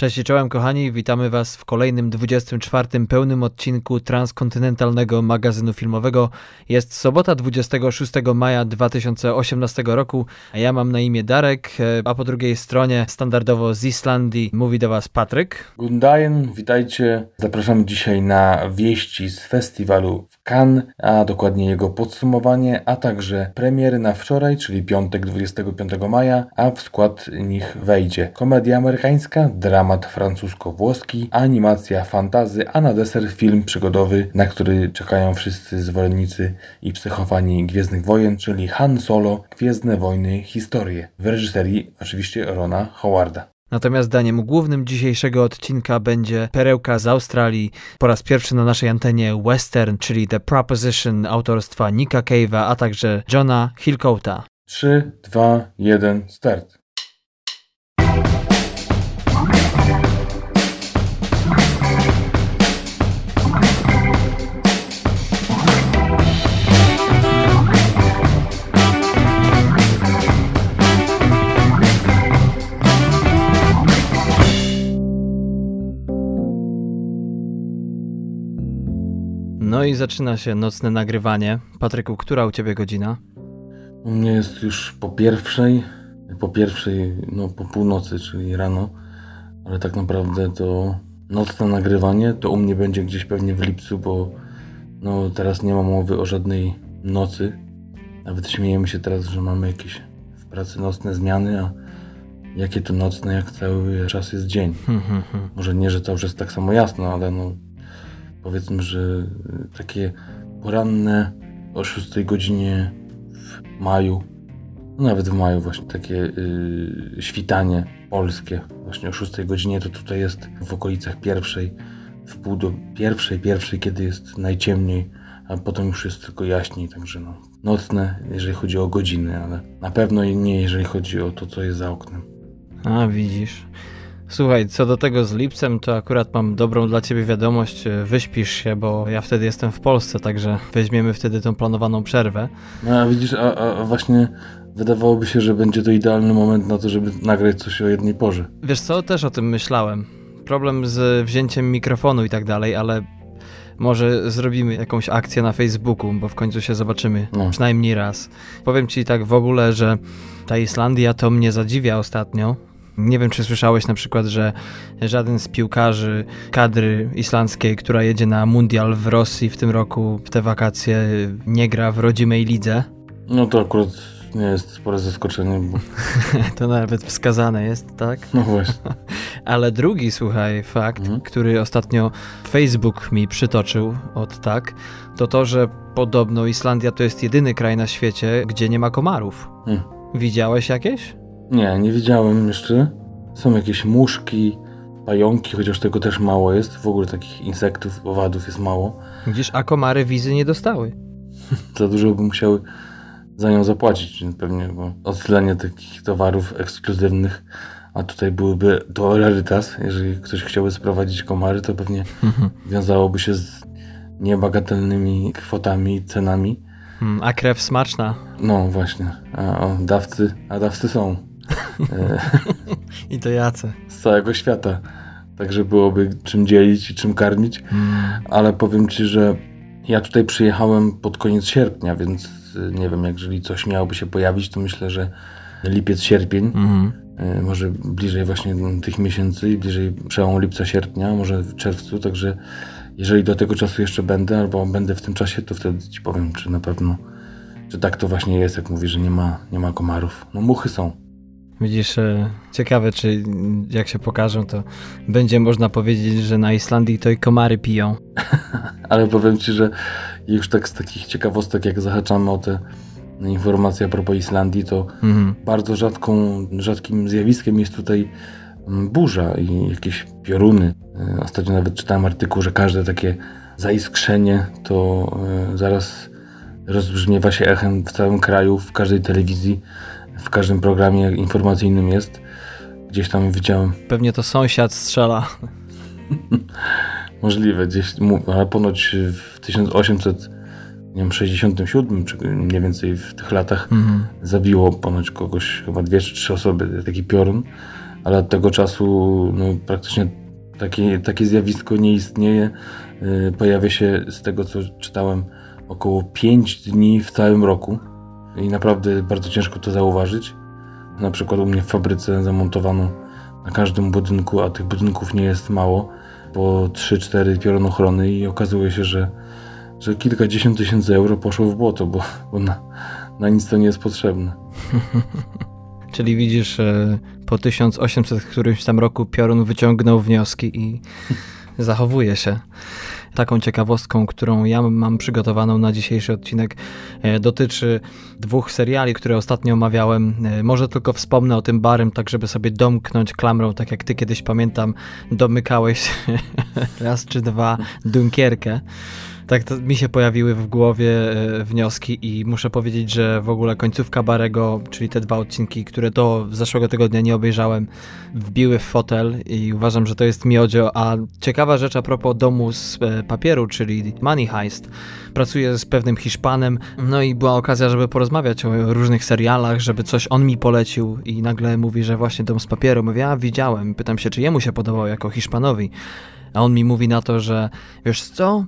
Cześć i czołem kochani, witamy Was w kolejnym 24. pełnym odcinku transkontynentalnego magazynu filmowego. Jest sobota 26 maja 2018 roku, a ja mam na imię Darek, a po drugiej stronie standardowo z Islandii mówi do Was Patryk. Gundajen, witajcie. Zapraszamy dzisiaj na wieści z festiwalu w Cannes, a dokładnie jego podsumowanie, a także premiery na wczoraj, czyli piątek 25 maja, a w skład nich wejdzie komedia amerykańska, drama dramat francusko-włoski, animacja fantazy, a na deser film przygodowy, na który czekają wszyscy zwolennicy i psychofani Gwiezdnych Wojen, czyli Han Solo, Gwiezdne Wojny, Historie, w reżyserii oczywiście Rona Howarda. Natomiast daniem głównym dzisiejszego odcinka będzie perełka z Australii, po raz pierwszy na naszej antenie western, czyli The Proposition autorstwa Nika Cave'a, a także Johna Hillcoata. 3, 2, 1, start. No i zaczyna się nocne nagrywanie. Patryku, która u ciebie godzina? U mnie jest już po pierwszej, po pierwszej, no po północy, czyli rano, ale tak naprawdę to nocne nagrywanie to u mnie będzie gdzieś pewnie w lipcu, bo no teraz nie ma mowy o żadnej nocy. Nawet śmiejemy się teraz, że mamy jakieś w pracy nocne zmiany, a jakie to nocne, jak cały czas jest dzień. Może nie, że cały czas tak samo jasno, ale no powiedzmy, że y, takie poranne o 6 godzinie w maju, no nawet w maju właśnie takie yy, świtanie polskie właśnie o 6 godzinie to tutaj jest w okolicach pierwszej, w pół do pierwszej, pierwszej, kiedy jest najciemniej, a potem już jest tylko jaśniej, także no, nocne, jeżeli chodzi o godziny, ale na pewno nie, jeżeli chodzi o to, co jest za oknem. A, widzisz. Słuchaj, co do tego z lipcem, to akurat mam dobrą dla ciebie wiadomość. Wyśpisz się, bo ja wtedy jestem w Polsce, także weźmiemy wtedy tą planowaną przerwę. No a widzisz, a, a właśnie wydawałoby się, że będzie to idealny moment na to, żeby nagrać coś o jednej porze. Wiesz co, też o tym myślałem. Problem z wzięciem mikrofonu i tak dalej, ale może zrobimy jakąś akcję na Facebooku, bo w końcu się zobaczymy no. przynajmniej raz. Powiem ci tak w ogóle, że ta Islandia to mnie zadziwia ostatnio. Nie wiem, czy słyszałeś na przykład, że żaden z piłkarzy kadry islandzkiej, która jedzie na mundial w Rosji w tym roku, w te wakacje, nie gra w rodzimej lidze. No to akurat nie jest spore zaskoczenie. Bo... to nawet wskazane jest, tak? No właśnie. Ale drugi, słuchaj, fakt, mhm. który ostatnio Facebook mi przytoczył od tak, to to, że podobno Islandia to jest jedyny kraj na świecie, gdzie nie ma komarów. Hmm. Widziałeś jakieś? Nie, nie widziałem jeszcze. Są jakieś muszki, pająki, chociaż tego też mało jest. W ogóle takich insektów, owadów jest mało. Widzisz, a komary wizy nie dostały. Za dużo by musiały za nią zapłacić pewnie, bo odsilenie takich towarów ekskluzywnych, a tutaj byłyby to rarytas. Jeżeli ktoś chciałby sprowadzić komary, to pewnie wiązałoby się z niebagatelnymi kwotami cenami. Hmm, a krew smaczna. No właśnie, a o, dawcy, a dawcy są. I to jace. Z całego świata. Także byłoby czym dzielić i czym karmić. Mm. Ale powiem Ci, że ja tutaj przyjechałem pod koniec sierpnia, więc y, nie wiem, jeżeli coś miałoby się pojawić, to myślę, że lipiec, sierpień, mm. może bliżej właśnie tych miesięcy, bliżej przełomu lipca, sierpnia, może w czerwcu, także jeżeli do tego czasu jeszcze będę, albo będę w tym czasie, to wtedy Ci powiem, czy na pewno, czy tak to właśnie jest, jak mówi, że nie ma, nie ma komarów. No muchy są. Widzisz, e, ciekawe, czy jak się pokażą, to będzie można powiedzieć, że na Islandii to i komary piją. Ale powiem ci, że już tak z takich ciekawostek, jak zahaczamy o te informacje a propos Islandii, to mhm. bardzo rzadką, rzadkim zjawiskiem jest tutaj mm, burza i jakieś pioruny. E, ostatnio nawet czytałem artykuł, że każde takie zaiskrzenie to e, zaraz rozbrzmiewa się echem w całym kraju, w każdej telewizji w każdym programie informacyjnym jest. Gdzieś tam widziałem. Pewnie to sąsiad strzela. Możliwe, gdzieś, ale ponoć w 1867 czy mniej więcej w tych latach mhm. zabiło ponoć kogoś, chyba dwie czy trzy osoby, taki piorun. ale od tego czasu no, praktycznie takie, takie zjawisko nie istnieje. Y, pojawia się z tego, co czytałem, około 5 dni w całym roku i naprawdę bardzo ciężko to zauważyć. Na przykład u mnie w fabryce zamontowano na każdym budynku, a tych budynków nie jest mało, po 3-4 piorunochrony i okazuje się, że, że kilkadziesiąt tysięcy euro poszło w błoto, bo, bo na, na nic to nie jest potrzebne. Czyli widzisz, po 1800 którymś tam roku piorun wyciągnął wnioski i zachowuje się. Taką ciekawostką, którą ja mam przygotowaną na dzisiejszy odcinek, e, dotyczy dwóch seriali, które ostatnio omawiałem. E, może tylko wspomnę o tym barym, tak żeby sobie domknąć klamrą, tak jak ty kiedyś pamiętam, domykałeś raz czy dwa Dunkierkę tak mi się pojawiły w głowie e, wnioski i muszę powiedzieć, że w ogóle końcówka Barego, czyli te dwa odcinki, które do zeszłego tygodnia nie obejrzałem, wbiły w fotel i uważam, że to jest miodzio, a ciekawa rzecz a propos domu z e, papieru, czyli Money Heist. Pracuję z pewnym Hiszpanem, no i była okazja, żeby porozmawiać o różnych serialach, żeby coś on mi polecił i nagle mówi, że właśnie dom z papieru. Mówię, a widziałem. Pytam się, czy jemu się podobał jako Hiszpanowi. A on mi mówi na to, że wiesz co,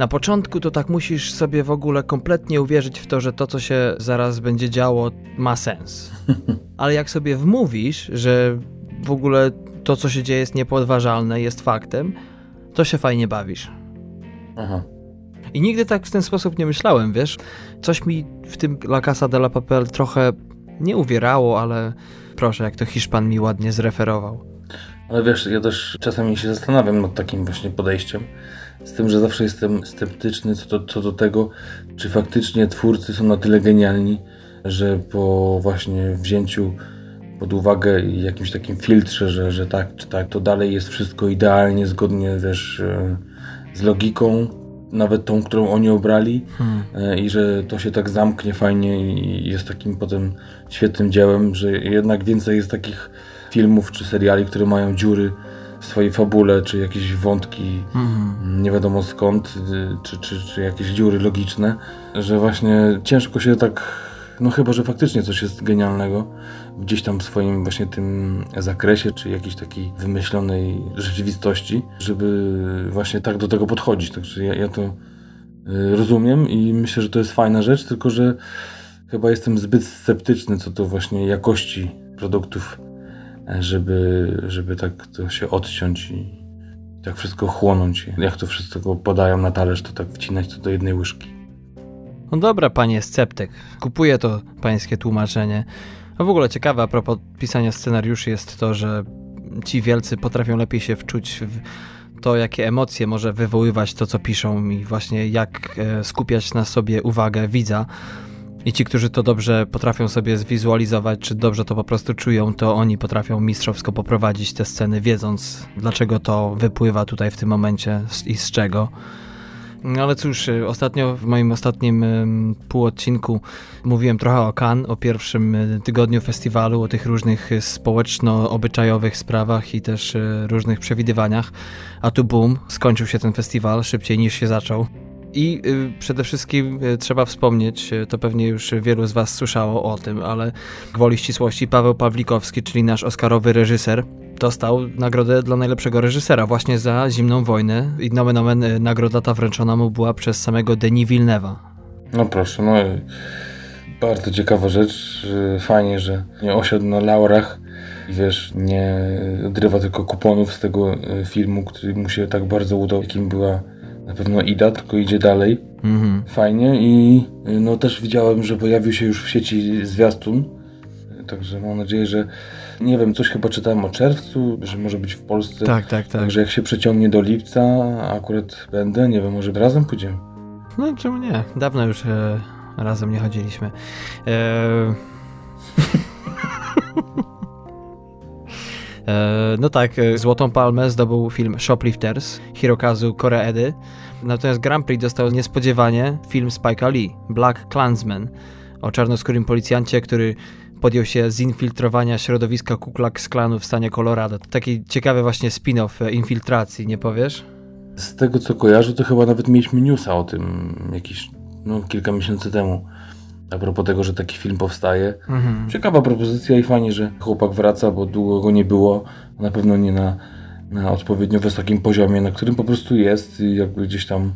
na początku to tak musisz sobie w ogóle kompletnie uwierzyć w to, że to, co się zaraz będzie działo, ma sens. Ale jak sobie wmówisz, że w ogóle to, co się dzieje, jest niepodważalne, jest faktem, to się fajnie bawisz. Aha. I nigdy tak w ten sposób nie myślałem, wiesz? Coś mi w tym La Casa de la Papel trochę nie uwierało, ale proszę, jak to Hiszpan mi ładnie zreferował. Ale wiesz, ja też czasami się zastanawiam nad takim właśnie podejściem, z tym, że zawsze jestem sceptyczny co do, co do tego, czy faktycznie twórcy są na tyle genialni, że po właśnie wzięciu pod uwagę i jakimś takim filtrze, że, że tak czy tak, to dalej jest wszystko idealnie, zgodnie też e, z logiką, nawet tą, którą oni obrali hmm. E, i że to się tak zamknie fajnie i jest takim potem świetnym dziełem, że jednak więcej jest takich filmów czy seriali, które mają dziury w swojej fabule, czy jakieś wątki mhm. nie wiadomo skąd, y, czy, czy, czy jakieś dziury logiczne, że właśnie ciężko się tak, no chyba, że faktycznie coś jest genialnego gdzieś tam w swoim właśnie tym zakresie, czy jakiejś takiej wymyślonej rzeczywistości, żeby właśnie tak do tego podchodzić. Także ja, ja to y, rozumiem i myślę, że to jest fajna rzecz, tylko że chyba jestem zbyt sceptyczny co do właśnie jakości produktów żeby, żeby tak to się odciąć i tak wszystko chłonąć. Jak to wszystko podają na talerz, to tak wcinać to do jednej łyżki. No dobra, panie sceptyk, kupuję to pańskie tłumaczenie. A w ogóle ciekawe a propos pisania scenariuszy jest to, że ci wielcy potrafią lepiej się wczuć w to, jakie emocje może wywoływać to, co piszą i właśnie jak e, skupiać na sobie uwagę widza. I ci, którzy to dobrze potrafią sobie zwizualizować, czy dobrze to po prostu czują, to oni potrafią mistrzowsko poprowadzić te sceny, wiedząc, dlaczego to wypływa tutaj w tym momencie i z czego. No ale cóż, y, ostatnio w moim ostatnim półodcinku mówiłem trochę o Cannes, o pierwszym y, tygodniu festiwalu, o tych różnych y, społeczno-obyczajowych sprawach i też różnych przewidywaniach. A tu boom, skończył się ten festiwal szybciej niż się zaczął. I y, przede wszystkim y, trzeba wspomnieć, y, to pewnie już wielu z Was słyszało o tym, ale gwoli ścisłości Paweł Pawlikowski, czyli nasz Oscarowy reżyser, dostał nagrodę dla najlepszego reżysera właśnie za Zimną Wojnę i nomen omen nagroda ta wręczona mu była przez samego Denis Villeneuve'a. No proszę, no bardzo ciekawa rzecz. Fajnie, że nie osiadł na laurach i wiesz, nie odrywa tylko kuponów z tego filmu, który mu się tak bardzo udał, jakim była na pewno Ida, tylko idzie dalej. Mhm. Fajnie i y, no też widziałem, że pojawił się już w sieci zwiastun. Także mam nadzieję, że nie wiem, coś chyba czytałem o czerwcu, że może być w Polsce. Tak, tak, tak. Także jak się przeciągnie do lipca, akurat będę, nie wiem, może razem pójdziemy. No czemu nie? Dawno już e, razem nie chodziliśmy. E... E, no tak, e, Złotą Palmę zdobył film Shoplifters Hirokazu Koreedy. Natomiast Grand Prix dostał niespodziewanie film Spike'a Lee, Black Klansman, o czarnoskórym policjancie, który podjął się zinfiltrowania środowiska Ku Klux Klanu w stanie Colorado. Taki ciekawy właśnie spin-off e, infiltracji, nie powiesz? Z tego co kojarzę, to chyba nawet mieliśmy newsa o tym jakiś, no kilka miesięcy temu. A propos tego, że taki film powstaje. Mhm. Ciekawa propozycja i fajnie, że chłopak wraca, bo długo go nie było. Na pewno nie na, na odpowiednio wysokim poziomie, na którym po prostu jest i jakby gdzieś tam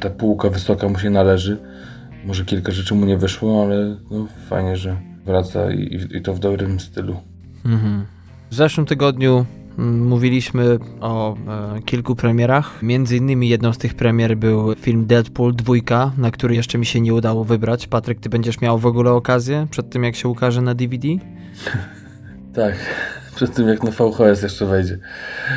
ta półka wysoka mu się należy. Może kilka rzeczy mu nie wyszło, ale no, fajnie, że wraca i, i to w dobrym stylu. Mhm. W zeszłym tygodniu mówiliśmy o e, kilku premierach. Między innymi jedną z tych premier był film Deadpool 2, na który jeszcze mi się nie udało wybrać. Patryk, ty będziesz miał w ogóle okazję przed tym, jak się ukaże na DVD? tak, przed tym jak na VHS jeszcze wejdzie.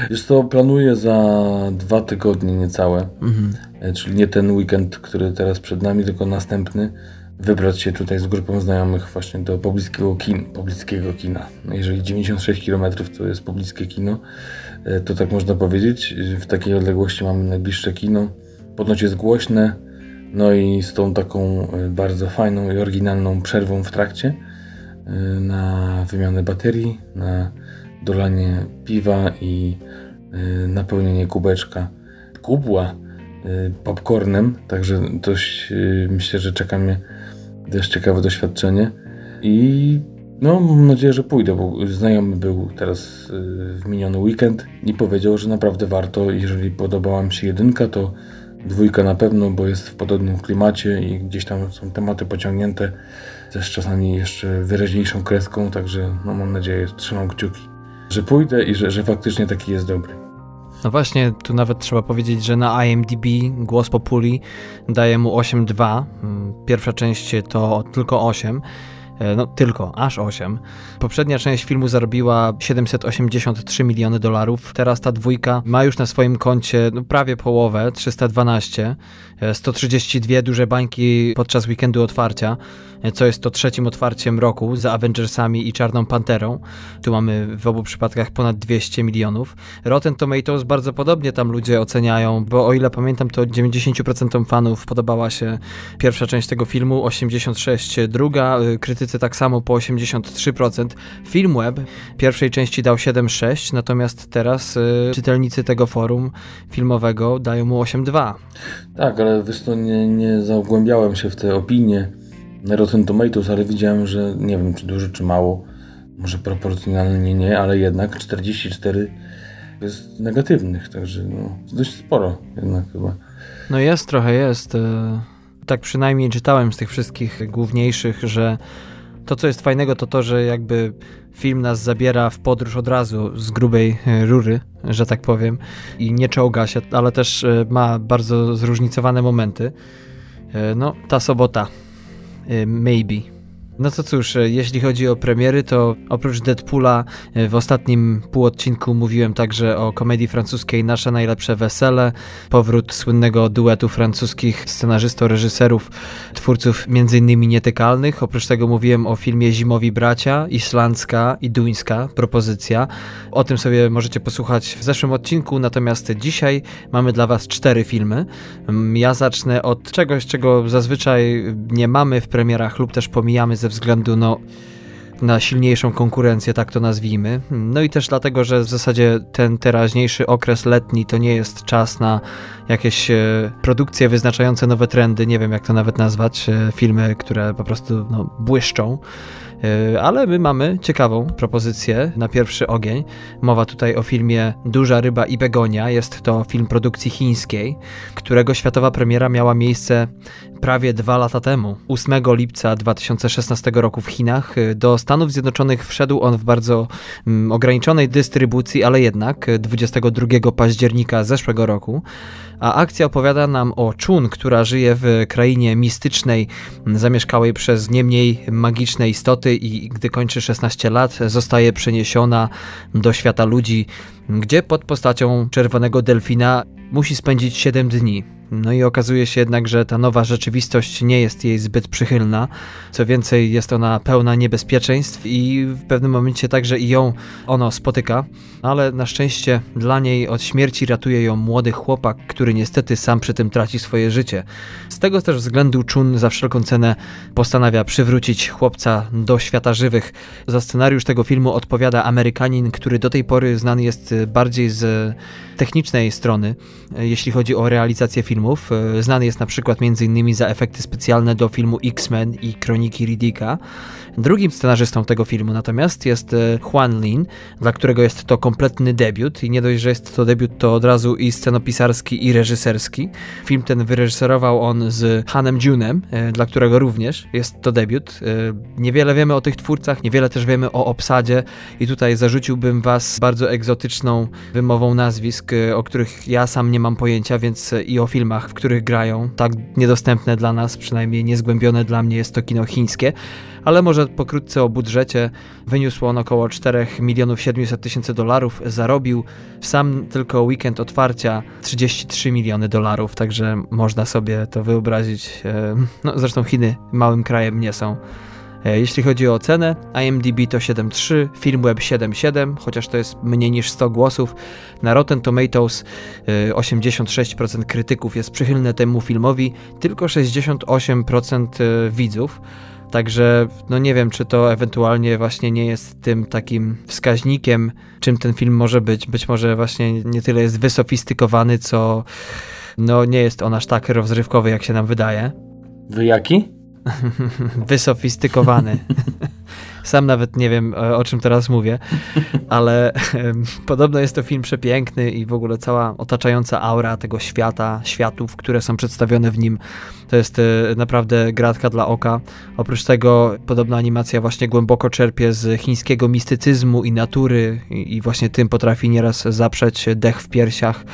Już to planuję za dwa tygodnie niecałe, mhm. E, czyli nie ten weekend, który teraz przed nami, tylko następny wybrać się tutaj z grupą znajomych właśnie do pobliskiego, kin, pobliskiego kina. No jeżeli 96 km to jest pobliskie kino, e, to tak można powiedzieć. W takiej odległości mamy najbliższe kino. Ponoć jest głośne, no i z tą taką e, bardzo fajną i oryginalną przerwą w trakcie e, na wymianę baterii, na dolanie piwa i napełnienie kubeczka, kubła popcornem, także dość myślę, że czeka mnie też ciekawe doświadczenie. I no, mam nadzieję, że pójdę, bo znajomy był teraz y, w miniony weekend i powiedział, że naprawdę warto. Jeżeli podobała mi się jedynka, to dwójka na pewno, bo jest w podobnym klimacie i gdzieś tam są tematy pociągnięte też czasami jeszcze wyraźniejszą kreską, także no, mam nadzieję, trzymam kciuki, że pójdę i że, że faktycznie taki jest dobry. No właśnie, tu nawet trzeba powiedzieć, że na IMDb Głos Populi daje mu 8,2. Mm, pierwsza część to tylko 8. E, no tylko, aż 8. Poprzednia część filmu zarobiła 783 miliony dolarów, teraz ta dwójka ma już na swoim koncie no, prawie połowę, 312, 132 e, duże bańki podczas weekendu otwarcia, co jest to trzecim otwarciem roku za Avengersami i Czarną Panterą. Tu mamy w obu przypadkach ponad 200 milionów. Rotten Tomatoes bardzo podobnie tam ludzie oceniają, bo o ile pamiętam, to 90% fanów podobała się pierwsza część tego filmu, 86 druga, krytycy krytyce tak samo po 83%. Filmweb pierwszej części dał 7,6, natomiast teraz y, czytelnicy tego forum filmowego dają mu 8,2. Tak, ale wiesz to nie, nie zagłębiałem się w te opinie Rotten Tomatoes, ale widziałem, że nie wiem czy dużo czy mało, może proporcjonalnie nie, ale jednak 44 jest negatywnych, także no, dość sporo jednak chyba. No jest, trochę jest. Y, tak przynajmniej czytałem z tych wszystkich główniejszych, że to, co jest fajnego, to to, że jakby film nas zabiera w podróż od razu z grubej e, rury, że tak powiem, i nie czołga się, ale też e, ma bardzo zróżnicowane momenty. E, no, ta sobota, Uh, maybe. No to cóż, e, jeśli chodzi o premiery, to oprócz Deadpoola e, w ostatnim półodcinku mówiłem także o komedii francuskiej Nasze Najlepsze Wesele, powrót słynnego duetu francuskich scenarzysto-reżyserów, twórców m.in. Nietykalnych. Oprócz tego mówiłem o filmie Zimowi Bracia, islandzka i duńska propozycja. O tym sobie możecie posłuchać w zeszłym odcinku, natomiast dzisiaj mamy dla Was cztery filmy. Mm, ja zacznę od czegoś, czego zazwyczaj nie mamy w premierach lub też pomijamy ze względu no, na silniejszą konkurencję, tak to nazwijmy. No i też dlatego, że w zasadzie ten teraźniejszy okres letni to nie jest czas na jakieś e, produkcje wyznaczające nowe trendy, nie wiem jak to nawet nazwać, e, filmy, które po prostu no, błyszczą. E, ale my mamy ciekawą propozycję na pierwszy ogień. Mowa tutaj o filmie Duża ryba i begonia. Jest to film produkcji chińskiej, którego światowa premiera miała miejsce prawie dwa lata temu. 8 lipca 2016 roku w Chinach. Do Stanów Zjednoczonych wszedł on w bardzo mm, ograniczonej dystrybucji, ale jednak 22 października zeszłego roku a akcja opowiada nam o Chun, która żyje w krainie mistycznej, zamieszkałej przez nie mniej magiczne istoty i gdy kończy 16 lat, zostaje przeniesiona do świata ludzi, gdzie pod postacią czerwonego delfina musi spędzić 7 dni. No i okazuje się jednak, że ta nowa rzeczywistość nie jest jej zbyt przychylna. Co więcej, jest ona pełna niebezpieczeństw i w pewnym momencie także i ją ono spotyka, ale na szczęście dla niej od śmierci ratuje ją młody chłopak, który niestety sam przy tym traci swoje życie. Z tego też względu Chun za wszelką cenę postanawia przywrócić chłopca do świata żywych. Za scenariusz tego filmu odpowiada Amerykanin, który do tej pory znany jest bardziej z technicznej strony, jeśli chodzi o realizację filmu filmów. E, znany jest na przykład m.in. za efekty specjalne do filmu X-Men i Kroniki Riddicka. Drugim scenarzystą tego filmu natomiast jest e, Juan Lin, dla którego jest to kompletny debiut i nie dość, że jest to debiut, to od razu i scenopisarski i reżyserski. Film ten wyreżyserował on z Hanem Junem, e, dla którego również jest to debiut. Niewiele wiemy o tych twórcach, niewiele też wiemy o obsadzie i tutaj zarzuciłbym was bardzo egzotyczną wymową nazwisk, o których ja sam nie mam pojęcia, więc i o filmach, w których grają, tak niedostępne dla nas, przynajmniej niezgłębione dla mnie jest to kino chińskie, ale może pokrótce o budżecie. Wyniósł on około 4 milionów 700 tysięcy dolarów, zarobił w sam tylko weekend otwarcia 33 miliony dolarów, także można sobie to wyobrazić. E, no, zresztą Chiny małym krajem nie są. E, jeśli chodzi o cenę, IMDb to 7.3, Filmweb 7.7, chociaż to jest mniej niż 100 głosów. Na Rotten Tomatoes 86% e, krytyków jest przychylne temu filmowi, tylko 68% e, widzów. Także no nie wiem, czy to ewentualnie właśnie nie jest tym takim wskaźnikiem, czym ten film może być. Być może właśnie nie tyle jest wysofistykowany, co no nie jest on aż tak rozrywkowy, jak się nam wydaje. Wy jaki? Wysofistykowany. Sam nawet nie wiem, o czym teraz mówię, ale podobno jest to film przepiękny i w ogóle cała otaczająca aura tego świata, światów, które są przedstawione w nim, to jest e, naprawdę gratka dla oka. Oprócz tego podobna animacja właśnie głęboko czerpie z chińskiego mistycyzmu i natury i właśnie tym potrafi nieraz zaprzeć dech w piersiach.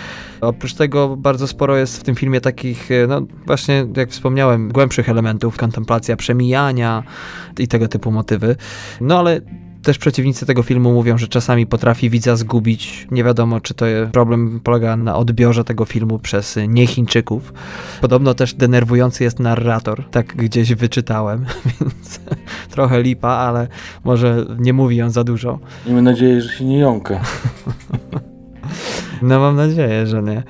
Oprócz tego bardzo sporo jest w tym filmie takich, e, no właśnie jak wspomniałem, głębszych elementów, kontemplacja przemijania i tego typu motywy. No ale też przeciwnicy tego filmu mówią, że czasami potrafi widza zgubić. Nie wiadomo, czy to problem polega na odbiorze tego filmu przez niechińczyków. Podobno też denerwujący jest narrator, tak gdzieś wyczytałem, więc trochę lipa, ale może nie mówi on za dużo. Miejmy nadzieję, że się nie jąka. No mam nadzieję, że nie.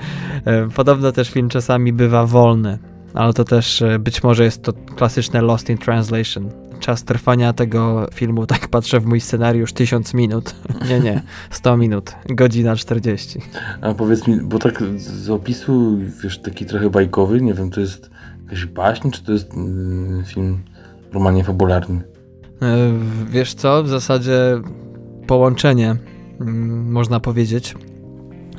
E, podobno też film czasami bywa wolny, ale to też e, być może jest to klasyczne Lost in Translation czas trwania tego filmu, tak patrzę w mój scenariusz, 1000 minut. nie, nie, 100 minut, godzina 40. A powiedz mi, bo tak z opisu, wiesz, taki trochę bajkowy, nie wiem, to jest jakaś baśń, czy to jest mm, film romanie fabularny? E, wiesz co, w zasadzie połączenie, mm, można powiedzieć.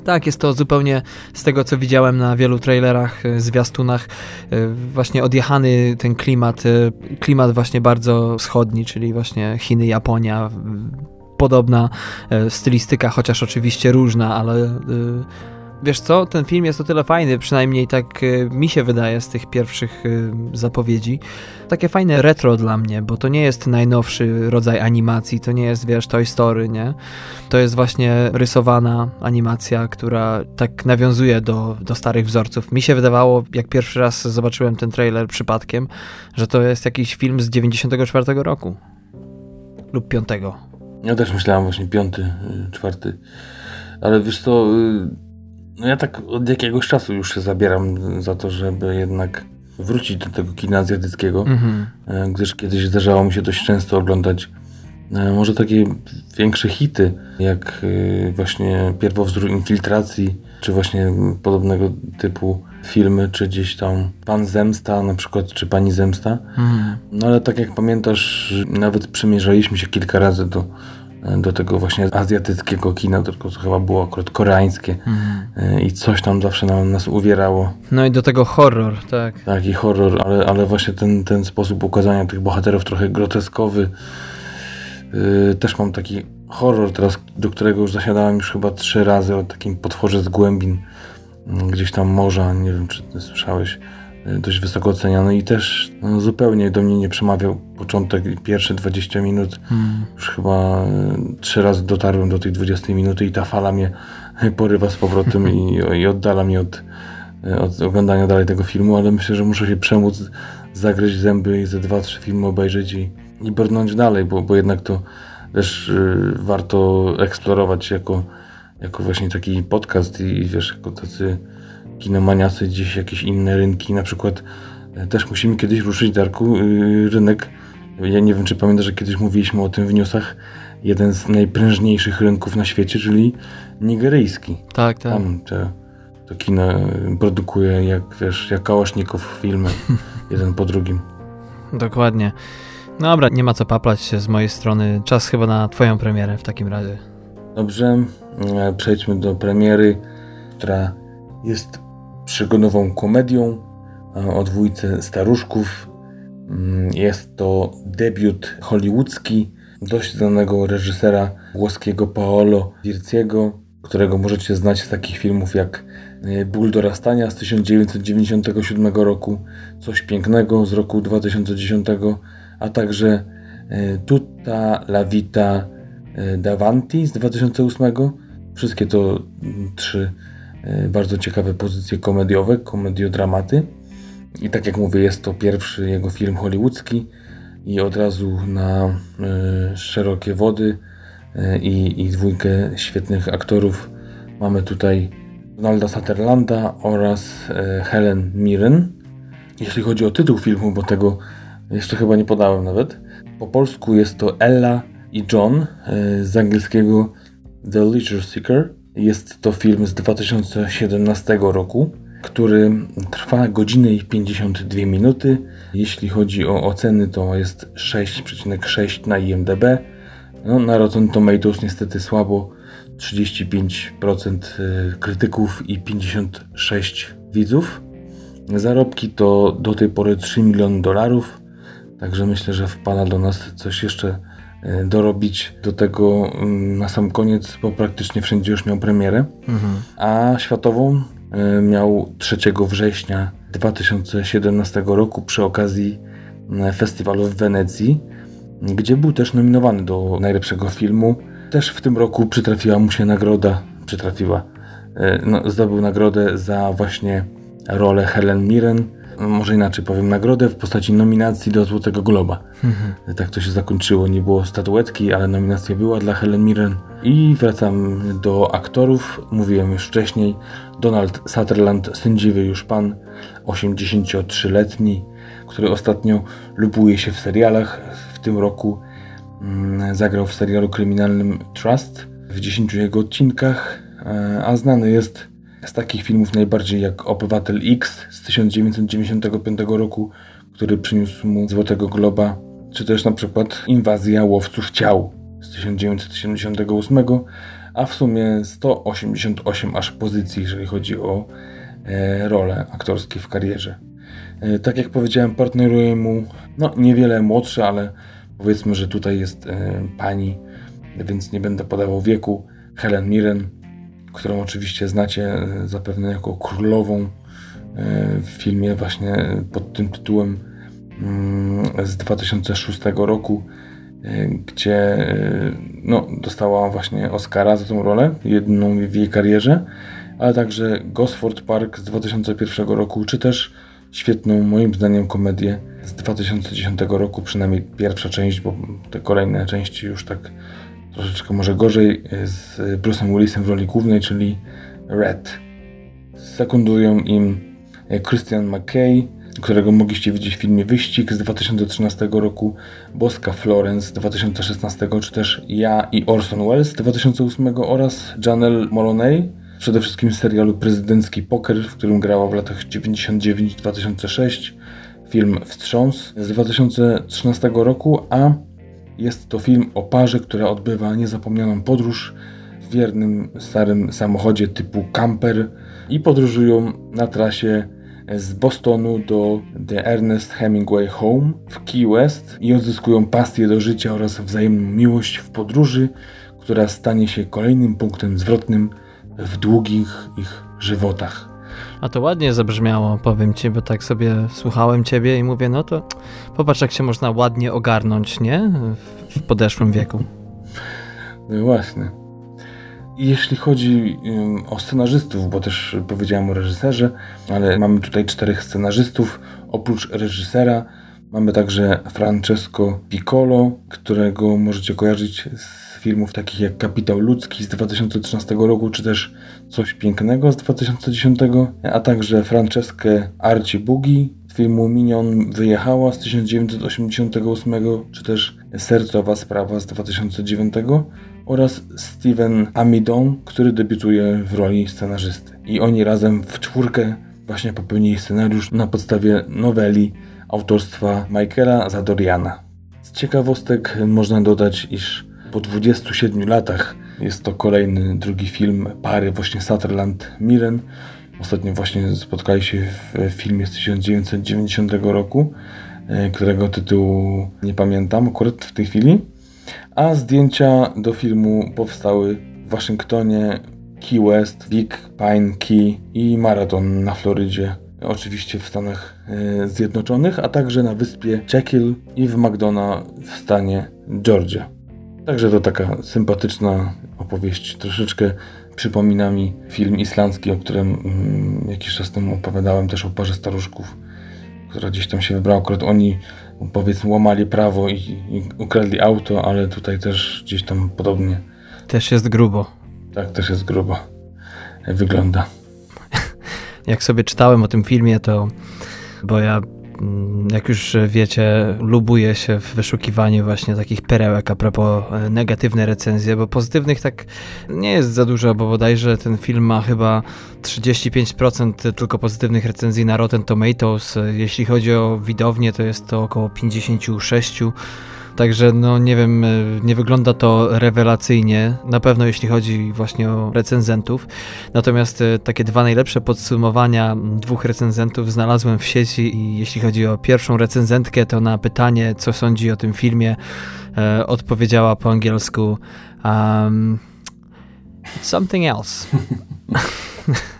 Tak, jest to zupełnie z tego, co widziałem na wielu trailerach, e, zwiastunach, e, właśnie odjechany ten klimat, e, klimat właśnie bardzo wschodni, czyli właśnie Chiny, Japonia, podobna stylistyka, chociaż oczywiście różna, ale Wiesz co, ten film jest o tyle fajny, przynajmniej tak y, mi się wydaje z tych pierwszych y, zapowiedzi. Takie fajne retro dla mnie, bo to nie jest najnowszy rodzaj animacji, to nie jest, wiesz, Toy Story, nie? To jest właśnie rysowana animacja, która tak nawiązuje do, do starych wzorców. Mi się wydawało, jak pierwszy raz zobaczyłem ten trailer przypadkiem, że to jest jakiś film z 94 roku lub 5. Ja też myślałem właśnie piąty, y, czwarty. Ale wiesz co, no ja tak od jakiegoś czasu już się zabieram za to, żeby jednak wrócić do tego kina azjatyckiego, mhm. E, gdyż kiedyś zdarzało mi się dość często oglądać e, może takie większe hity, jak e, właśnie Pierwowzór Infiltracji, czy właśnie podobnego typu filmy, czy gdzieś tam Pan Zemsta na przykład, czy Pani Zemsta. Mhm. No ale tak jak pamiętasz, nawet przymierzaliśmy się kilka razy do do tego właśnie azjatyckiego kina, tylko to chyba było akurat koreańskie mhm. i coś tam zawsze nam, nas uwierało. No i do tego horror, tak. Tak, i horror, ale, ale właśnie ten, ten sposób ukazania tych bohaterów trochę groteskowy. Yy, też mam taki horror teraz, do którego już zasiadałem już chyba trzy razy o takim potworze z głębin yy, gdzieś tam morza, nie wiem czy ty słyszałeś dość wysoko oceniany i też no, zupełnie do mnie nie przemawiał początek, pierwsze 20 minut. Hmm. Już chyba e, trzy razy dotarłem do tej 20 minuty i ta fala mnie porywa z powrotem i, i oddala mnie od, e, od oglądania dalej tego filmu, ale myślę, że muszę się przemóc, zagryźć zęby i ze dwa, trzy filmy obejrzeć i, i brnąć dalej, bo, bo jednak to też y, warto eksplorować jako, jako właśnie taki podcast i, i wiesz, jako tacy kinomaniacy, gdzieś jakieś inne rynki, na przykład e, też musimy kiedyś ruszyć, Darku, y, rynek, ja nie wiem, czy pamiętasz, że kiedyś mówiliśmy o tym w newsach, jeden z najprężniejszych rynków na świecie, czyli nigeryjski. Tak, tak. Tam te to kino produkuje jak, wiesz, jak Kałasznikow filmy, jeden po drugim. Dokładnie. Dobra, nie ma co paplać się z mojej strony. Czas chyba na twoją premierę w takim razie. Dobrze, e, przejdźmy do premiery, która jest przygodową komedią e, o dwójce staruszków. Mm, jest to debiut hollywoodzki dość znanego reżysera włoskiego Paolo Virziego, którego możecie znać z takich filmów jak e, Ból dorastania z 1997 roku, Coś pięknego z roku 2010, a także Tutta la vita Davanti z 2008. Wszystkie to mm, trzy e, bardzo ciekawe pozycje komediowe, komediodramaty. I tak jak mówię, jest to pierwszy jego film hollywoodzki i od razu na y, szerokie wody y, i dwójkę świetnych aktorów. Mamy tutaj Donalda Sutherlanda oraz Helen Mirren. Jeśli chodzi o tytuł filmu, bo tego jeszcze chyba nie podałem nawet, po polsku jest to Ella i John z angielskiego The Leisure Seeker. Jest to film z 2017 roku który trwa godzinę i 52 minuty. Jeśli chodzi o oceny, to jest 6,6 na IMDb. No, na Rotten Tomatoes niestety słabo. 35% y, krytyków i 56 widzów. Zarobki to do tej pory 3 miliony dolarów. Także myślę, że wpada do nas coś jeszcze dorobić do tego mm, na sam koniec, bo praktycznie wszędzie już miał premierę. Mhm. A światową E, miał 3 września 2017 roku przy okazji e, festiwalu w Wenecji, gdzie był też nominowany do najlepszego filmu. Też w tym roku przytrafiła mu się nagroda, przytrafiła, e, no, zdobył nagrodę za właśnie rolę Helen Mirren może inaczej powiem, nagrodę w postaci nominacji do Złotego Globa. Mhm. Tak to się zakończyło. Nie było statuetki, ale nominacja była dla Helen Mirren. I wracam do aktorów. Mówiłem już wcześniej. Donald Sutherland, sędziwy już pan, 83-letni, który ostatnio lubuje się w serialach. W tym roku mm, zagrał w serialu kryminalnym Trust w 10 jego odcinkach, e, a znany jest z takich filmów najbardziej jak Obywatel X z 1995 roku, który przyniósł mu Złotego Globa, czy też na przykład Inwazja łowców ciał z 1978, a w sumie 188 aż pozycji, jeżeli chodzi o e, role aktorskie w karierze. E, tak jak powiedziałem, partneruje mu no, niewiele młodsze, ale powiedzmy, że tutaj jest e, pani, więc nie będę podawał wieku, Helen Mirren, którą oczywiście znacie e, zapewne jako królową e, w filmie właśnie pod tym tytułem mm, z 2006 roku, e, gdzie no, dostała właśnie Oscara za tą rolę, jedną w jej karierze, ale także Gosford Park z 2001 roku, czy też świetną moim zdaniem komedię z 2010 roku, przynajmniej pierwsza część, bo te kolejne części już tak troszeczkę może gorzej, z Bruce'em Willisem w roli głównej, czyli Red. Sekundują im Christian McKay, którego mogliście widzieć w filmie Wyścig z 2013 roku, Boska Florence z 2016, czy też Ja i Orson Welles z 2008 oraz Janelle Moloney, przede wszystkim z serialu Prezydencki Poker, w którym grała w latach 99-2006, film Wstrząs z 2013 roku, a jest to film o parze, która odbywa niezapomnianą podróż w wiernym, starym samochodzie typu camper i podróżują na trasie z Bostonu do The Ernest Hemingway Home w Key West i odzyskują pasję do życia oraz wzajemną miłość w podróży, która stanie się kolejnym punktem zwrotnym w długich ich żywotach. A to ładnie zabrzmiało, powiem ci, bo tak sobie słuchałem ciebie i mówię, no to popatrz, jak się można ładnie ogarnąć, nie? W, podeszłym wieku. No właśnie. Jeśli chodzi o scenarzystów, bo też powiedziałem o reżyserze, ale mamy tutaj czterech scenarzystów. Oprócz reżysera mamy także Francesco Piccolo, którego możecie kojarzyć z filmów takich jak Kapitał Ludzki z 2013 roku, czy też Coś Pięknego z 2010, a także Franceskę Arcibugi z filmu Minion Wyjechała z 1988, czy też Sercowa Sprawa z 2009. oraz Steven Amidon, który debiutuje w roli scenarzysty. I oni razem w czwórkę właśnie popełnili scenariusz na podstawie noweli autorstwa Michaela Zadoriana. Z ciekawostek można dodać, iż po 27 latach jest to kolejny, drugi film pary właśnie Sutherland-Mirren. Ostatnio właśnie spotkali się w filmie z 1990 roku, e, którego tytułu nie pamiętam akurat w tej chwili. A zdjęcia do filmu powstały w Waszyngtonie, Key West, Big Pine Key i Marathon na Florydzie. Oczywiście w Stanach e, Zjednoczonych, a także na wyspie Jekyll i w McDonough w stanie Georgia. Także to taka sympatyczna opowieść. Troszeczkę przypomina mi film islandzki, o którym mm, jakiś czas temu opowiadałem, też o parze staruszków, która gdzieś tam się wybrała. Akurat oni, powiedzmy, łamali prawo i, i ukradli auto, ale tutaj też gdzieś tam podobnie. Też jest grubo. Tak, też jest grubo. Wygląda. Jak sobie czytałem o tym filmie, to bo ja jak już wiecie, lubuję się w wyszukiwaniu właśnie takich perełek a propos e, negatywne recenzje, bo pozytywnych tak nie jest za dużo, bo bodajże ten film ma chyba 35% tylko pozytywnych recenzji na Rotten Tomatoes. Jeśli chodzi o widownię, to jest to około 56%. Także no nie wiem, e, nie wygląda to rewelacyjnie, na pewno jeśli chodzi właśnie o recenzentów. Natomiast e, takie dwa najlepsze podsumowania dwóch recenzentów znalazłem w sieci i jeśli chodzi o pierwszą recenzentkę, to na pytanie, co sądzi o tym filmie, e, odpowiedziała po angielsku um, something else.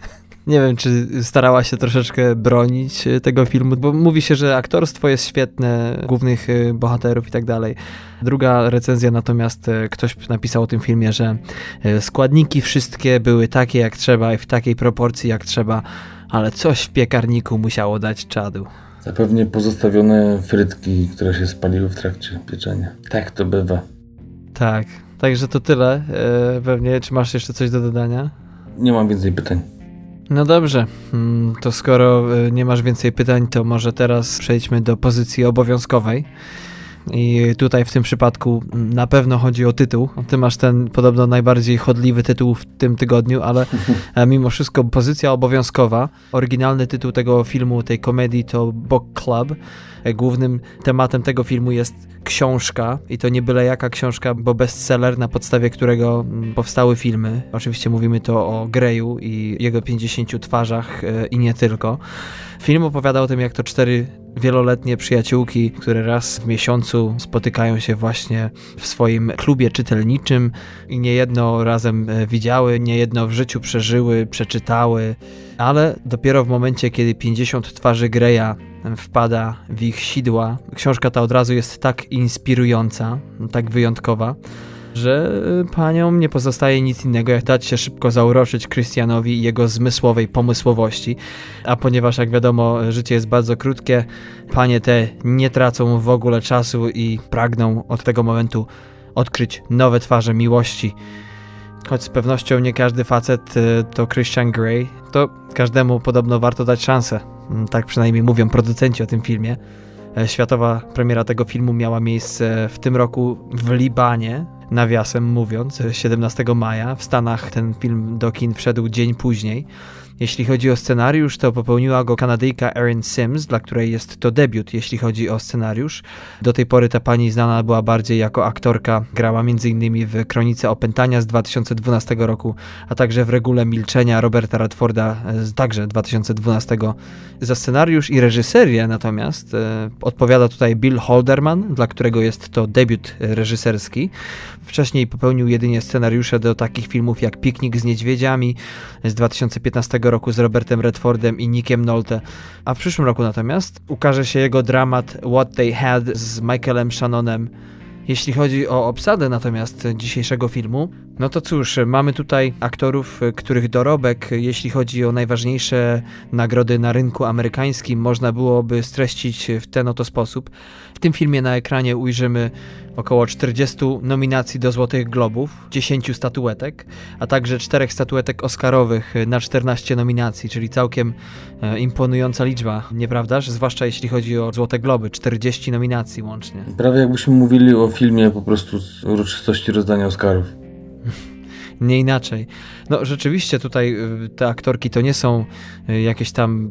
Nie wiem, czy starała się troszeczkę bronić e, tego filmu, bo mówi się, że aktorstwo jest świetne, głównych e, bohaterów i tak dalej. Druga recenzja natomiast e, ktoś napisał o tym filmie, że składniki wszystkie były takie jak trzeba i w takiej proporcji jak trzeba, ale coś w piekarniku musiało dać czadu. Zapewnie pozostawione frytki, które się spaliły w trakcie pieczenia. Tak to bywa. Tak, także to tyle. Pewnie, czy masz jeszcze coś do dodania? Nie mam więcej pytań. No dobrze, mm, to skoro y, nie masz więcej pytań, to może teraz przejdźmy do pozycji obowiązkowej. I tutaj w tym przypadku na pewno chodzi o tytuł. Ty masz ten podobno najbardziej chodliwy tytuł w tym tygodniu, ale e, mimo wszystko pozycja obowiązkowa. Oryginalny tytuł tego filmu, tej komedii to Book Club. E, głównym tematem tego filmu jest książka i to nie byle jaka książka, bo bestseller, na podstawie którego mm, powstały filmy. Oczywiście mówimy to o Greyu i jego 50 twarzach e, i nie tylko. Film opowiada o tym, jak to cztery wieloletnie przyjaciółki, które raz w miesiącu spotykają się właśnie w swoim klubie czytelniczym i niejedno razem e, widziały, niejedno w życiu przeżyły, przeczytały, ale dopiero w momencie, kiedy 50 twarzy Greya wpada w ich sidła, książka ta od razu jest tak inspirująca, tak wyjątkowa, że y, paniom nie pozostaje nic innego, jak dać się szybko zauroczyć Christianowi i jego zmysłowej pomysłowości. A ponieważ, jak wiadomo, życie jest bardzo krótkie, panie te nie tracą w ogóle czasu i pragną od tego momentu odkryć nowe twarze miłości. Choć z pewnością nie każdy facet y, to Christian Grey, to każdemu podobno warto dać szansę. Mm, tak przynajmniej mówią producenci o tym filmie. E, światowa premiera tego filmu miała miejsce w tym roku w Libanie, nawiasem mówiąc, 17 maja. W Stanach ten film do kin wszedł dzień później. Jeśli chodzi o scenariusz, to popełniła go Kanadyjka Erin Sims, dla której jest to debiut, jeśli chodzi o scenariusz. Do tej pory ta pani znana była bardziej jako aktorka, grała m.in. w Kronice Opętania z 2012 roku, a także w Regule Milczenia Roberta Radforda z także 2012. Za scenariusz i reżyserię natomiast e, odpowiada tutaj Bill Holderman, dla którego jest to debiut reżyserski. Wcześniej popełnił jedynie scenariusze do takich filmów jak Piknik z niedźwiedziami z 2015 roku z Robertem Redfordem i Nickiem Nolte, a w przyszłym roku natomiast ukaże się jego dramat What They Had z Michaelem Shannonem. Jeśli chodzi o obsadę natomiast dzisiejszego filmu, no to cóż, mamy tutaj aktorów, których dorobek, jeśli chodzi o najważniejsze nagrody na rynku amerykańskim, można byłoby streścić w ten oto sposób. W tym filmie na ekranie ujrzymy około 40 nominacji do Złotych Globów, 10 statuetek, a także 4 statuetek Oscarowych na 14 nominacji, czyli całkiem e, imponująca liczba, nieprawdaż? Zwłaszcza jeśli chodzi o Złote Globy, 40 nominacji łącznie. Prawie jakbyśmy mówili o filmie po prostu z uroczystości rozdania Oscarów. Nie inaczej. No rzeczywiście tutaj y, te aktorki to nie są y, jakieś tam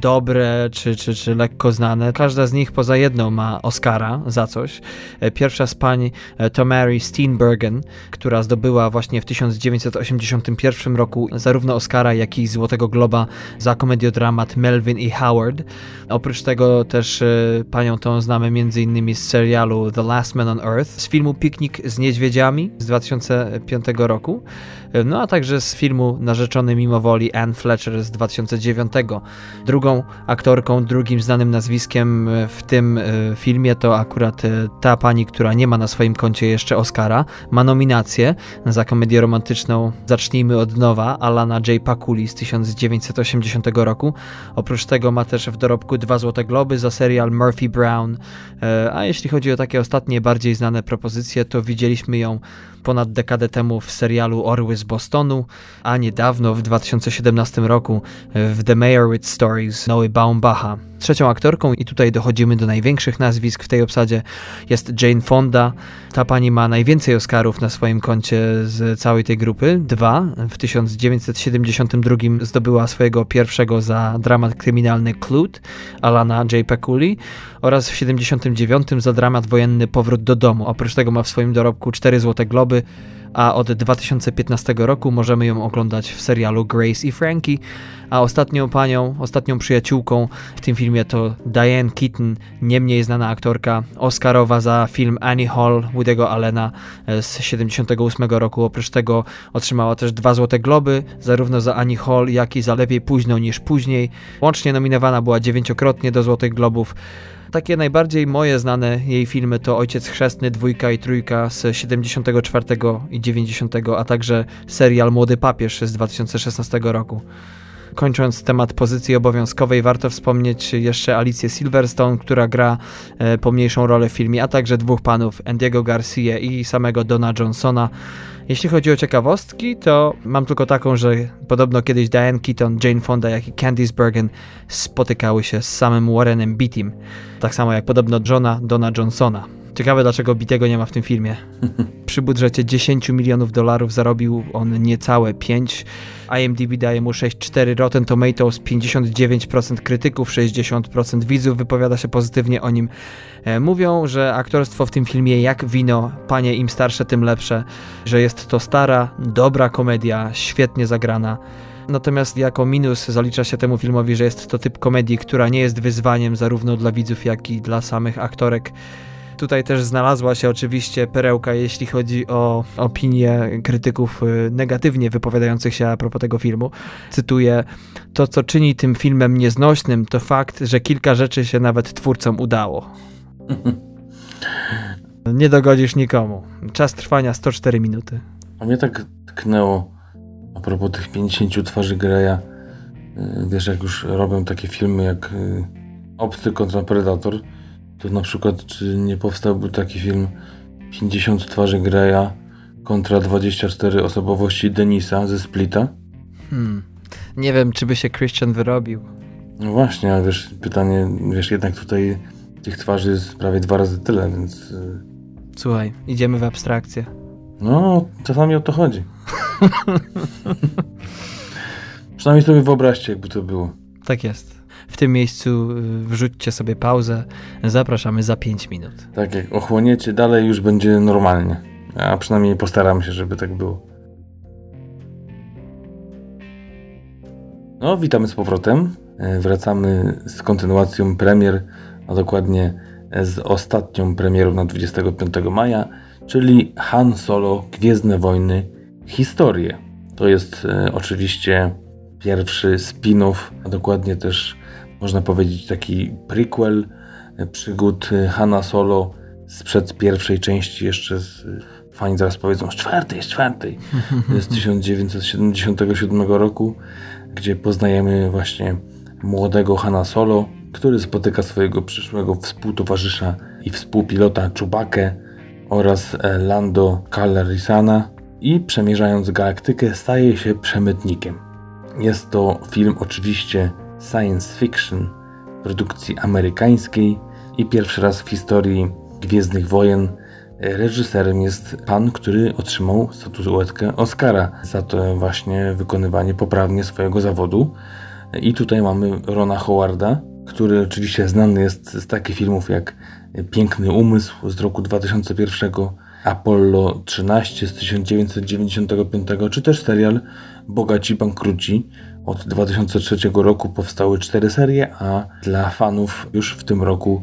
dobre czy, czy, czy lekko znane. Każda z nich poza jedną ma Oscara za coś. E, pierwsza z pań e, to Mary Steenburgen, która zdobyła właśnie w 1981 roku zarówno Oscara, jak i Złotego Globa za komediodramat Melvin i Howard. Oprócz tego też e, panią tą znamy m.in. z serialu The Last Man on Earth, z filmu Piknik z niedźwiedziami z 2005 roku, no a także z filmu Narzeczony mimo woli Anne Fletcher z 2009. Drugą aktorką, drugim znanym nazwiskiem w tym e, filmie to akurat e, ta pani, która nie ma na swoim koncie jeszcze Oscara, ma nominację za komedię romantyczną Zacznijmy od nowa Alana J. Pakuli z 1980 roku. Oprócz tego ma też w dorobku dwa Złote Globy za serial Murphy Brown. E, a jeśli chodzi o takie ostatnie, bardziej znane propozycje, to widzieliśmy ją ponad dekadę temu w serialu Orły z Bostonu, a niedawno w 2017 roku w The Meyerowitz Stories Noe Baumbacha. Trzecią aktorką, i tutaj dochodzimy do największych nazwisk w tej obsadzie, jest Jane Fonda. Ta pani ma najwięcej Oscarów na swoim koncie z całej tej grupy. Dwa. W 1972 zdobyła swojego pierwszego za dramat kryminalny Clute Alana J. Pekuli oraz w 1979 za dramat wojenny Powrót do domu. Oprócz tego ma w swoim dorobku cztery Złote Globy, a od 2015 roku możemy ją oglądać w serialu Grace i Frankie, a ostatnią panią, ostatnią przyjaciółką w tym filmie to Diane Keaton, nie mniej znana aktorka, Oscarowa za film Annie Hall Woody'ego Allena e, z 78 roku. Oprócz tego otrzymała też dwa Złote Globy, zarówno za Annie Hall, jak i za Lepiej Późno niż Później. Łącznie nominowana była dziewięciokrotnie do Złotych Globów. Takie najbardziej moje znane jej filmy to Ojciec Chrzestny, Dwójka i Trójka z 74 i 90, a także serial Młody Papież z 2016 roku. Kończąc temat pozycji obowiązkowej, warto wspomnieć jeszcze Alicję Silverstone, która gra e, pomniejszą rolę w filmie, a także dwóch panów, Andiego Garcia i samego Dona Johnsona. Jeśli chodzi o ciekawostki, to mam tylko taką, że podobno kiedyś Diane Keaton, Jane Fonda, jak i Candice Bergen spotykały się z samym Warrenem Beattym. Tak samo jak podobno Johna Dona Johnsona. Ciekawe, dlaczego Bitego nie ma w tym filmie. Przy budżecie 10 milionów dolarów zarobił on niecałe 5. IMDb daje mu 6,4, Rotten Tomatoes 59% krytyków, 60% widzów wypowiada się pozytywnie o nim. E, mówią, że aktorstwo w tym filmie jak wino, panie im starsze tym lepsze, że jest to stara, dobra komedia, świetnie zagrana. Natomiast jako minus zalicza się temu filmowi, że jest to typ komedii, która nie jest wyzwaniem zarówno dla widzów, jak i dla samych aktorek. Tutaj też znalazła się oczywiście perełka, jeśli chodzi o opinie krytyków y, negatywnie wypowiadających się a propos tego filmu. Cytuję: To, co czyni tym filmem nieznośnym, to fakt, że kilka rzeczy się nawet twórcom udało. Nie dogodzisz nikomu. Czas trwania 104 minuty. A mnie tak tknęło a propos tych 50 twarzy Greya. Y, wiesz, jak już robią takie filmy jak y, Obcy kontra Predator, to na przykład czy nie powstałby taki film 50 twarzy Greya kontra 24 osobowości Denisa ze Splita? Hmm. Nie wiem, czy by się Christian wyrobił. No właśnie, ale wiesz, pytanie, wiesz, jednak tutaj tych twarzy jest prawie dwa razy tyle, więc... Y, Słuchaj, idziemy w abstrakcję. No, czasami o to chodzi. Przynajmniej sobie wyobraźcie, jakby to było. Tak jest. W tym miejscu y, wrzućcie sobie pauzę. Zapraszamy za 5 minut. Tak, jak ochłoniecie dalej, już będzie normalnie. A przynajmniej postaram się, żeby tak było. No, witamy z powrotem. E, wracamy z kontynuacją premier, a dokładnie z ostatnią premierą na 25 maja, czyli Han Solo Gwiezdne Wojny Historie. To jest e, oczywiście pierwszy spin-off, a dokładnie też można powiedzieć taki prequel e, przygód e, Hanna Solo sprzed pierwszej części jeszcze z, fani zaraz powiedzą z czwartej, z czwartej z 1977 roku, gdzie poznajemy właśnie młodego Hanna Solo, który spotyka swojego przyszłego współtowarzysza i współpilota Chewbacca oraz e, Lando Calrisana i przemierzając galaktykę staje się przemytnikiem. Jest to film oczywiście science fiction produkcji amerykańskiej i pierwszy raz w historii Gwiezdnych Wojen reżyserem jest pan, który otrzymał statuetkę Oscara za to właśnie wykonywanie poprawnie swojego zawodu. I tutaj mamy Rona Howarda, który oczywiście znany jest z takich filmów jak Piękny Umysł z roku 2001, Apollo 13 z 1995, czy też serial Bogaci Bankruci. Od 2003 roku powstały cztery serie, a dla fanów już w tym roku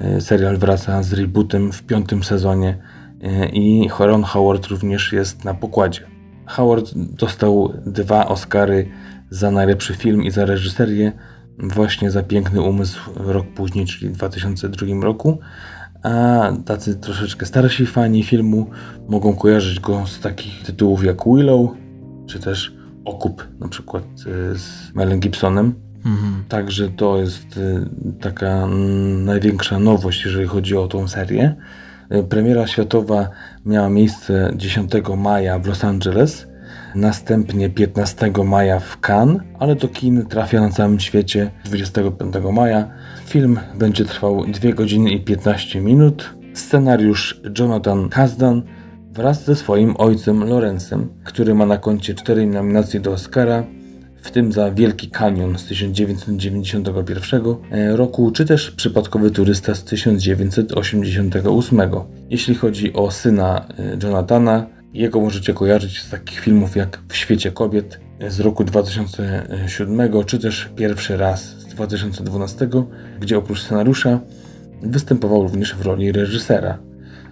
e, serial wraca z rebootem w piątym sezonie e, i Ron Howard również jest na pokładzie. Howard dostał dwa Oscary za najlepszy film i za reżyserię właśnie za Piękny Umysł rok później, czyli w 2002 roku, a tacy troszeczkę starsi fani filmu mogą kojarzyć go z takich tytułów jak Willow, czy też Okup, na przykład e, z Melem Gibsonem. Mhm. Także to jest e, taka największa nowość, jeżeli chodzi o tą serię. E, premiera światowa miała miejsce 10 maja w Los Angeles, następnie 15 maja w Cannes, ale do kin trafia na całym świecie 25 maja. Film będzie trwał 2 godziny i 15 minut. Scenariusz Jonathan Kasdan wraz ze swoim ojcem Lorenzem, który ma na koncie 4 nominacje do Oscara, w tym za Wielki Kanion z 1991 roku, czy też Przypadkowy Turysta z 1988. Jeśli chodzi o syna e, Jonathana, jego możecie kojarzyć z takich filmów jak W świecie kobiet z roku 2007, czy też Pierwszy raz z 2012, gdzie oprócz scenariusza występował również w roli reżysera.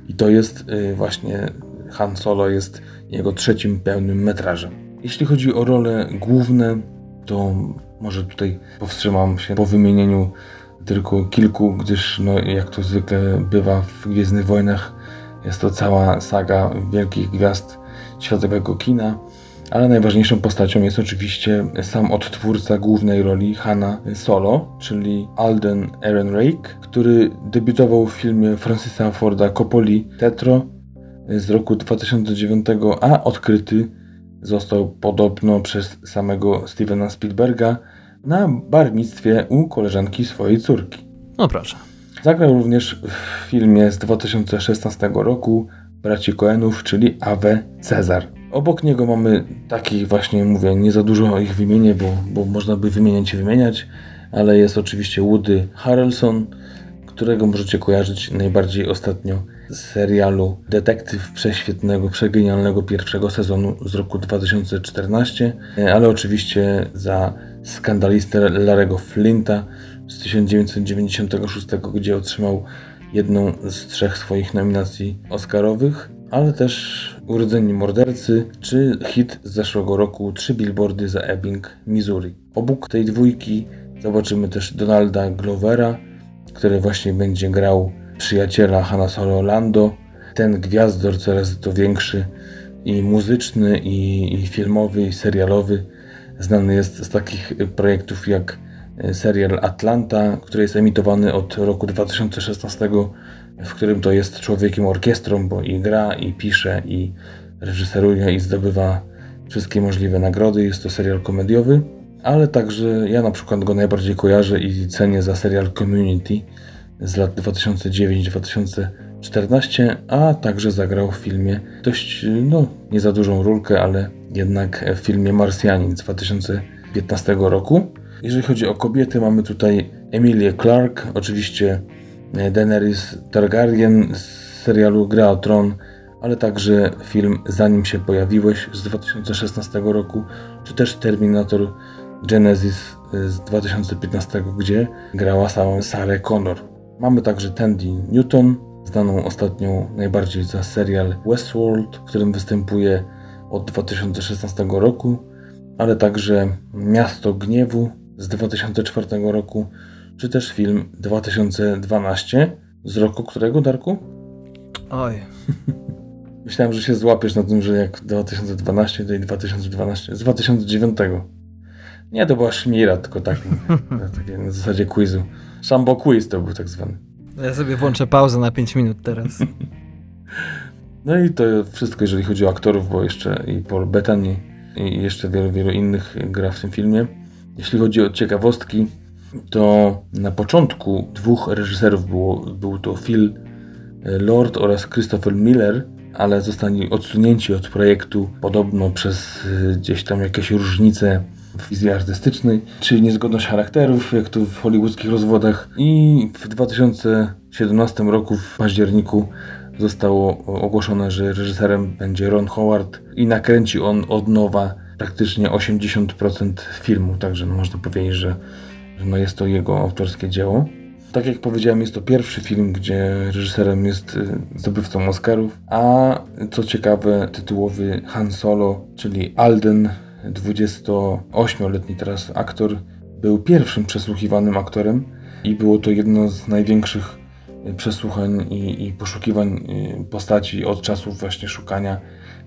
I to jest właśnie Han Solo jest jego trzecim pełnym metrażem. Jeśli chodzi o role główne, to może tutaj powstrzymam się po wymienieniu tylko kilku, gdyż no, jak to zwykle bywa w Gwiezdnych Wojnach, jest to cała saga wielkich gwiazd światowego kina, ale najważniejszą postacią jest oczywiście sam odtwórca głównej roli Hanna Solo, czyli Alden Ehrenreich, który debiutował w filmie Francisa Forda Coppoli Tetro z roku 2009, a odkryty został podobno przez samego Stevena Spielberga na barnictwie u koleżanki swojej córki. No proszę. Zagrał również w filmie z 2016 roku braci Coenów, czyli Ave Cezar. Obok niego mamy takich właśnie, mówię, nie za dużo ich wymienię, bo, bo można by wymieniać i wymieniać, ale jest oczywiście Woody Harrelson, którego możecie kojarzyć najbardziej ostatnio z serialu Detektyw Prześwietnego, Przegenialnego pierwszego sezonu z roku 2014, ale oczywiście za skandalistę Larego Flinta z 1996, gdzie otrzymał jedną z trzech swoich nominacji Oscarowych, ale też Urodzeni Mordercy czy hit z zeszłego roku Trzy billboardy za Ebbing, Missouri. Obok tej dwójki zobaczymy też Donalda Glovera, który właśnie będzie grał przyjaciela Hanna Solo Lando. Ten gwiazdor coraz to większy i muzyczny, i, i filmowy, i serialowy. Znany jest z takich projektów jak E, serial Atlanta, który jest emitowany od roku 2016, w którym to jest człowiekiem orkiestrą, bo i gra, i pisze, i reżyseruje, i zdobywa wszystkie możliwe nagrody. Jest to serial komediowy, ale także ja na przykład go najbardziej kojarzę i cenię za serial Community z lat 2009-2014, a także zagrał w filmie dość, no nie za dużą rulkę, ale jednak w filmie Marsjanin z 2015 roku. Jeżeli chodzi o kobiety, mamy tutaj Emilię Clark, oczywiście e, Daenerys Targaryen z serialu Gra o Tron, ale także film Zanim się pojawiłeś z 2016 roku, czy też Terminator Genesis e, z 2015, gdzie grała samą Sarah Connor. Mamy także Tandy Newton, znaną ostatnio najbardziej za serial Westworld, w którym występuje od 2016 roku, ale także Miasto Gniewu z 2004 roku, czy też film 2012 z roku którego, Darku? Oj. Myślałem, że się złapiesz na tym, że jak 2012, to i 2012, z 2009. Nie, to była szmira, tylko tak, takie na zasadzie quizu. Sambo quiz to był tak zwany. Ja sobie włączę pauzę na 5 minut teraz. No i to wszystko, jeżeli chodzi o aktorów, bo jeszcze i Paul Bettany i jeszcze wielu, wielu innych gra w tym filmie. Jeśli chodzi o ciekawostki, to na początku dwóch reżyserów było, był to Phil Lord oraz Christopher Miller, ale zostali odsunięci od projektu podobno przez gdzieś tam jakieś różnice wizji artystycznej, czyli niezgodność charakterów, jak to w hollywoodzkich rozwodach. I w 2017 roku, w październiku, zostało ogłoszone, że reżyserem będzie Ron Howard i nakręci on od nowa praktycznie 80% filmu, także no można powiedzieć, że, no jest to jego autorskie dzieło. Tak jak powiedziałem, jest to pierwszy film, gdzie reżyserem jest y, zdobywcą Oscarów, a co ciekawe, tytułowy Han Solo, czyli Alden, 28-letni teraz aktor, był pierwszym przesłuchiwanym aktorem i było to jedno z największych przesłuchań i, i poszukiwań y, postaci od czasów właśnie szukania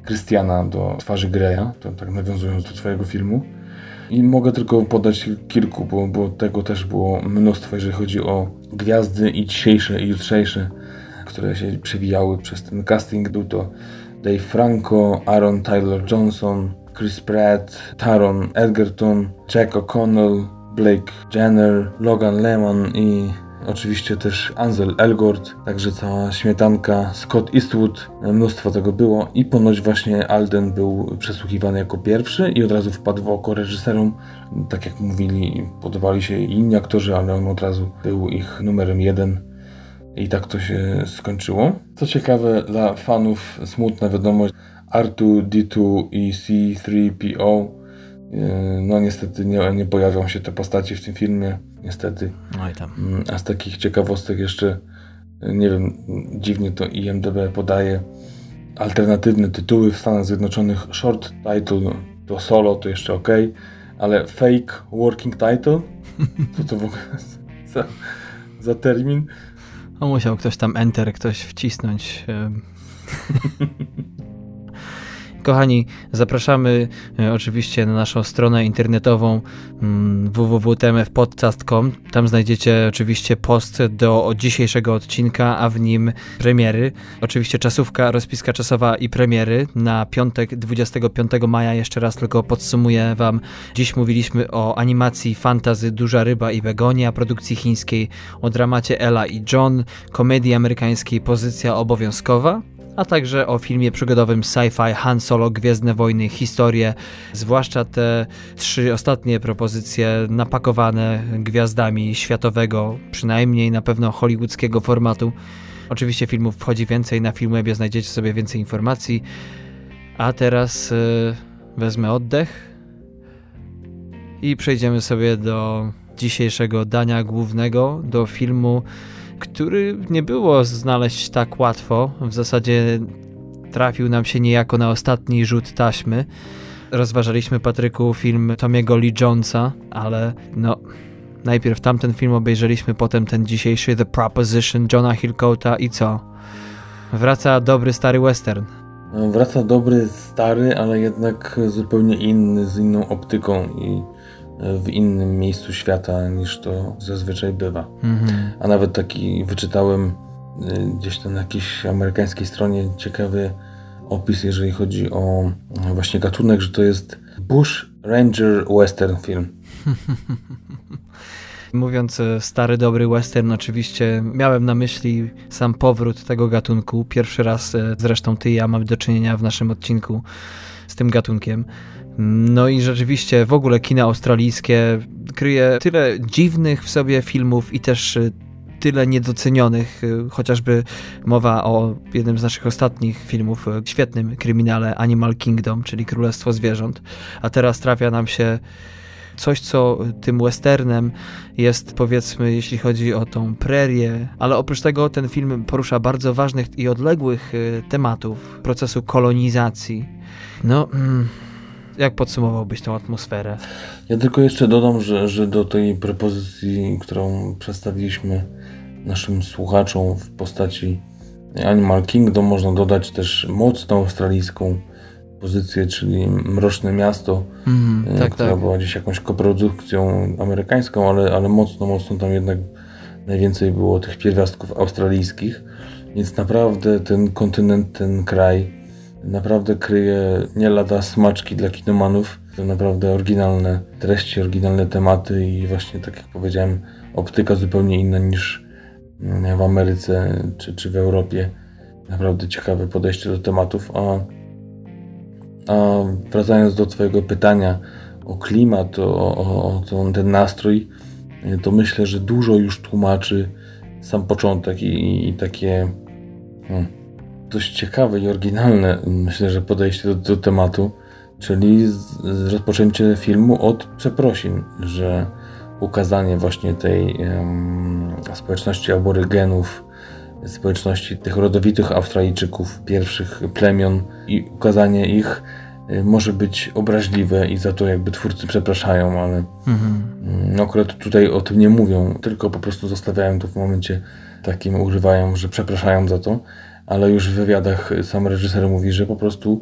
Krystiana do twarzy Greya, to tak nawiązując do twojego filmu. I mogę tylko podać kilku, bo, bo tego też było mnóstwo, jeżeli chodzi o gwiazdy i dzisiejsze i jutrzejsze, które się przewijały przez ten casting. Był to Dave Franco, Aaron Tyler Johnson, Chris Pratt, Taron Edgerton, Jack O'Connell, Blake Jenner, Logan Lemon i oczywiście też Ansel Elgort, także cała śmietanka, Scott Eastwood, mnóstwo tego było i ponoć właśnie Alden był przesłuchiwany jako pierwszy i od razu wpadł w oko reżyserom, tak jak mówili, podobali się inni aktorzy, ale on od razu był ich numerem jeden. I tak to się skończyło. Co ciekawe, dla fanów smutna wiadomość, R2-D2 i C3PO Yy, no niestety nie, nie pojawią się te postaci w tym filmie, niestety. Oj tam. Mm, a z takich ciekawostek jeszcze, yy, nie wiem, dziwnie to IMDB podaje alternatywne tytuły w Stanach Zjednoczonych. Short title to solo, to jeszcze ok, ale fake working title? Co to w ogóle za, za termin? No musiał ktoś tam enter, ktoś wcisnąć. Kochani, zapraszamy e, oczywiście na naszą stronę internetową mm, www.tmfpodcast.com. Tam znajdziecie oczywiście post do dzisiejszego odcinka, a w nim premiery. Oczywiście czasówka, rozpiska czasowa i premiery na piątek 25 maja. Jeszcze raz tylko podsumuję Wam. Dziś mówiliśmy o animacji fantazy Duża Ryba i Begonia, produkcji chińskiej, o dramacie Ella i John, komedii amerykańskiej Pozycja Obowiązkowa a także o filmie przygodowym sci-fi Han Solo Gwiezdne Wojny Historie, zwłaszcza te trzy ostatnie propozycje napakowane gwiazdami światowego, przynajmniej na pewno hollywoodzkiego formatu. Oczywiście filmów wchodzi więcej, na Filmwebie znajdziecie sobie więcej informacji. A teraz yy, wezmę oddech i przejdziemy sobie do dzisiejszego dania głównego, do filmu który nie było znaleźć tak łatwo. W zasadzie trafił nam się niejako na ostatni rzut taśmy. Rozważaliśmy, Patryku, film Tomiego Lee Jonesa, ale no... Najpierw tamten film obejrzeliśmy, potem ten dzisiejszy The Proposition Johna Hillcoata i co? Wraca dobry stary western. Wraca dobry stary, ale jednak zupełnie inny, z inną optyką i w innym miejscu świata niż to zazwyczaj bywa. Mhm. A nawet taki wyczytałem y, gdzieś tam na jakiejś amerykańskiej stronie ciekawy opis, jeżeli chodzi o właśnie gatunek, że to jest Bush Ranger Western film. Mówiąc e, stary, dobry western, oczywiście miałem na myśli sam powrót tego gatunku. Pierwszy raz e, zresztą ty i ja mamy do czynienia w naszym odcinku z tym gatunkiem. No i rzeczywiście w ogóle kino australijskie kryje tyle dziwnych w sobie filmów i też y, tyle niedocenionych, y, chociażby mowa o jednym z naszych ostatnich filmów, y, świetnym kryminale Animal Kingdom, czyli Królestwo Zwierząt, a teraz trafia nam się coś, co tym westernem jest, powiedzmy, jeśli chodzi o tą prerię, ale oprócz tego ten film porusza bardzo ważnych i odległych tematów procesu kolonizacji. No. Mm jak podsumowałbyś tę atmosferę? Ja tylko jeszcze dodam, że, że do tej propozycji, którą przedstawiliśmy naszym słuchaczom w postaci Animal Kingdom, można dodać też mocno australijską pozycję, czyli Mroczne Miasto, mm, tak, która tak. była gdzieś jakąś koprodukcją amerykańską, ale, ale mocno, mocno tam jednak najwięcej było tych pierwiastków australijskich. Więc naprawdę ten kontynent, ten kraj naprawdę kryje nie lada smaczki dla kinomanów. To naprawdę oryginalne treści, oryginalne tematy i właśnie tak jak powiedziałem, optyka zupełnie inna niż mm, w Ameryce czy, czy w Europie. Naprawdę ciekawe podejście do tematów. A, a wracając do Twojego pytania o klimat, o, o, o ten nastrój, to myślę, że dużo już tłumaczy sam początek i, i takie hmm, dość ciekawe i oryginalne, myślę, że podejście do, do tematu, czyli z, z rozpoczęcie filmu od przeprosin, że ukazanie właśnie tej um, społeczności aborygenów, społeczności tych rodowitych Australijczyków, pierwszych plemion i ukazanie ich y, może być obraźliwe i za to jakby twórcy przepraszają, ale mhm. no akurat tutaj o tym nie mówią, tylko po prostu zostawiają to w momencie takim, używają, że przepraszają za to, ale już w wywiadach sam reżyser mówi, że po prostu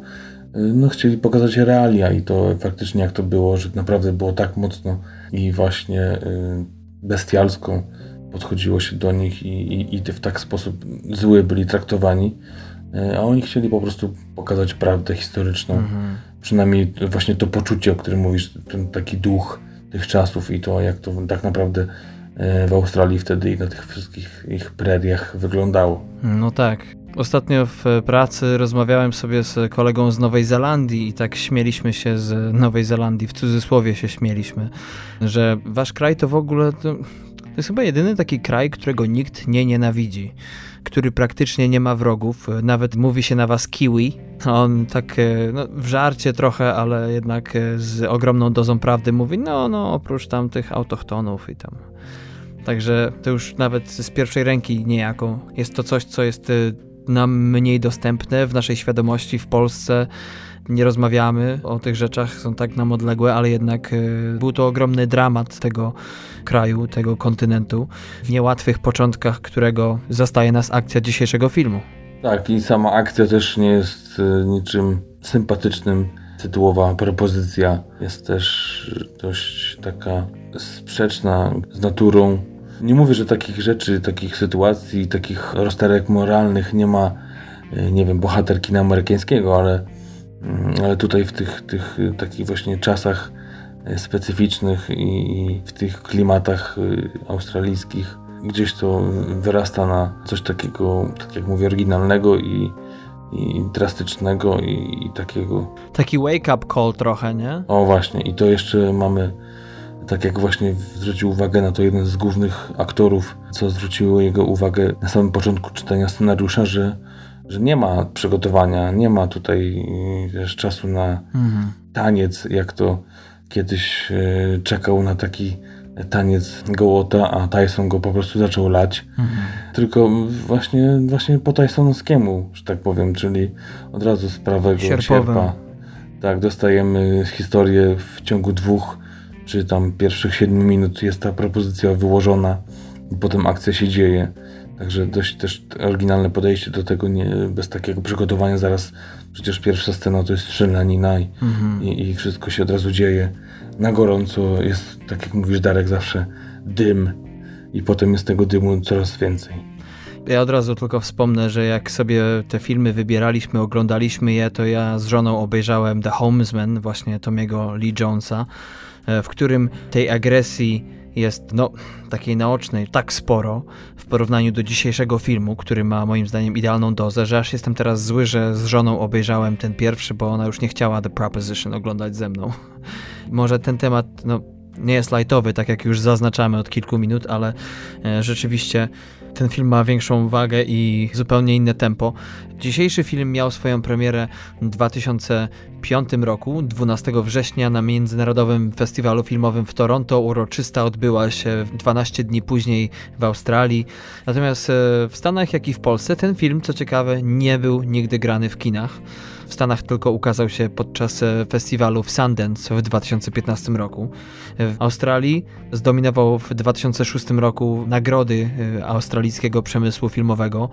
y, no, chcieli pokazać realia i to faktycznie jak to było, że naprawdę było tak mocno i właśnie y, bestialsko podchodziło się do nich i, i, i w tak sposób zły byli traktowani, y, a oni chcieli po prostu pokazać prawdę historyczną. Mhm. Przynajmniej właśnie to poczucie, o którym mówisz, ten taki duch tych czasów i to, jak to tak naprawdę y, w Australii wtedy i na tych wszystkich ich preriach wyglądało. No tak. Ostatnio w pracy rozmawiałem sobie z kolegą z Nowej Zelandii i tak śmieliśmy się z Nowej Zelandii, w cudzysłowie się śmieliśmy, że wasz kraj to w ogóle to, to jest chyba jedyny taki kraj, którego nikt nie nienawidzi, który praktycznie nie ma wrogów, nawet mówi się na was kiwi. On tak e, no, w żarcie trochę, ale jednak e, z ogromną dozą prawdy mówi, no, no, oprócz tam tych autochtonów i tam Także to już nawet z pierwszej ręki niejako jest to coś, co jest e, nam mniej dostępne w naszej świadomości w Polsce. Nie rozmawiamy o tych rzeczach, są tak nam odległe, ale jednak e, był to ogromny dramat tego kraju, tego kontynentu, w niełatwych początkach którego zastaje nas akcja dzisiejszego filmu. Tak, i sama akcja też nie jest e, niczym sympatycznym. Tytułowa propozycja jest też dość taka sprzeczna z naturą nie mówię, że takich rzeczy, takich sytuacji, takich rozterek moralnych nie ma, e, nie wiem, bohater kina amerykańskiego, ale, mm, ale tutaj w tych, tych takich właśnie czasach e, specyficznych i w tych klimatach australijskich gdzieś to wyrasta na coś takiego, tak jak mówię, oryginalnego i, i drastycznego i, i takiego... Taki wake-up call trochę, nie? O właśnie i to jeszcze mamy tak jak właśnie zwrócił uwagę na to jeden z głównych aktorów, co zwróciło jego uwagę na samym początku czytania scenariusza, że, że nie ma przygotowania, nie ma tutaj wiesz, czasu na mhm. taniec, jak to kiedyś e, czekał na taki taniec gołota, a Tyson go po prostu zaczął lać. Mhm. Tylko właśnie, właśnie po Tysonowskiemu, że tak powiem, czyli od razu z prawego Sierpowym. sierpa. Tak, dostajemy historię w ciągu dwóch czy tam pierwszych 7 minut jest ta propozycja wyłożona i potem akcja się dzieje. Także dość też oryginalne podejście do tego, nie, bez takiego przygotowania zaraz. Przecież pierwsza scena to jest strzelanina i, mhm. i, i wszystko się od razu dzieje. Na gorąco jest, tak jak mówisz Darek, zawsze dym i potem jest tego dymu coraz więcej. Ja od razu tylko wspomnę, że jak sobie te filmy wybieraliśmy, oglądaliśmy je, to ja z żoną obejrzałem The Homesman, właśnie Tomiego Lee Jonesa. E, w którym tej agresji jest no, takiej naocznej tak sporo w porównaniu do dzisiejszego filmu, który ma moim zdaniem idealną dozę, że aż jestem teraz zły, że z żoną obejrzałem ten pierwszy, bo ona już nie chciała The Proposition oglądać ze mną. Może ten temat no, nie jest lightowy, tak jak już zaznaczamy od kilku minut, ale e, rzeczywiście ten film ma większą wagę i zupełnie inne tempo. Dzisiejszy film miał swoją premierę w 2005 roku, 12 września na Międzynarodowym Festiwalu Filmowym w Toronto. Uroczysta odbyła się 12 dni później w Australii. Natomiast e, w Stanach, jak i w Polsce, ten film, co ciekawe, nie był nigdy grany w kinach. W Stanach tylko ukazał się podczas e, festiwalu w Sundance w 2015 roku. W Australii zdominował w 2006 roku nagrody e, australijskiego przemysłu filmowego.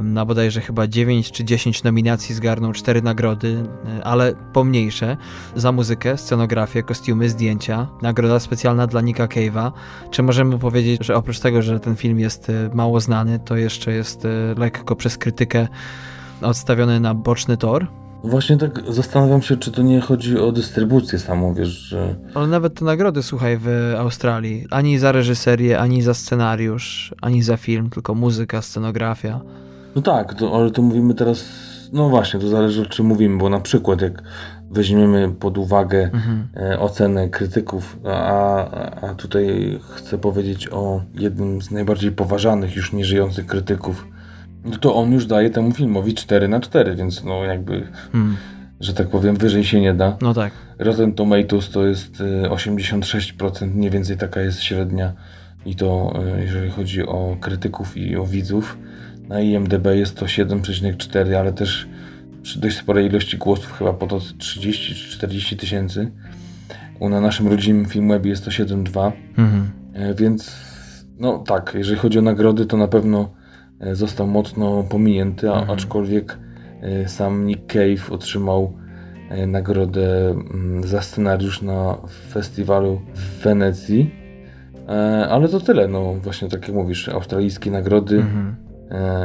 Na bodajże chyba 9 czy 10 nominacji zgarnął 4 nagrody, e, ale pomniejsze. Za muzykę, scenografię, kostiumy, zdjęcia. Nagroda specjalna dla Nika Cave'a. Czy możemy powiedzieć, że oprócz tego, że ten film jest mało znany, to jeszcze jest lekko przez krytykę odstawiony na boczny tor? Właśnie tak zastanawiam się, czy to nie chodzi o dystrybucję samą, wiesz, że... Ale nawet te nagrody, słuchaj, w Australii, ani za reżyserię, ani za scenariusz, ani za film, tylko muzyka, scenografia. No tak, to, ale to mówimy teraz, no właśnie, to zależy o czym mówimy, bo na przykład jak weźmiemy pod uwagę mhm. E, ocenę krytyków, a, a tutaj chcę powiedzieć o jednym z najbardziej poważanych już nieżyjących krytyków, no to on już daje temu filmowi 4 na 4, więc no jakby, hmm. że tak powiem, wyżej się nie da. No tak. Rotten Tomatoes to jest 86%, e, mniej więcej taka jest średnia i to e, jeżeli chodzi o krytyków i o widzów. Na IMDB jest to 7,4, ale też przy dość sporej ilości głosów, chyba po to 30 czy 40 tysięcy. U na naszym rodzimym Filmwebie jest to 7,2. Mhm. E, więc no tak, jeżeli chodzi o nagrody, to na pewno został mocno pominięty, mhm. aczkolwiek e, sam Nick Cave otrzymał e, nagrodę mm, za scenariusz na festiwalu w Wenecji. Ale to tyle, no właśnie tak jak mówisz, australijskie nagrody mhm.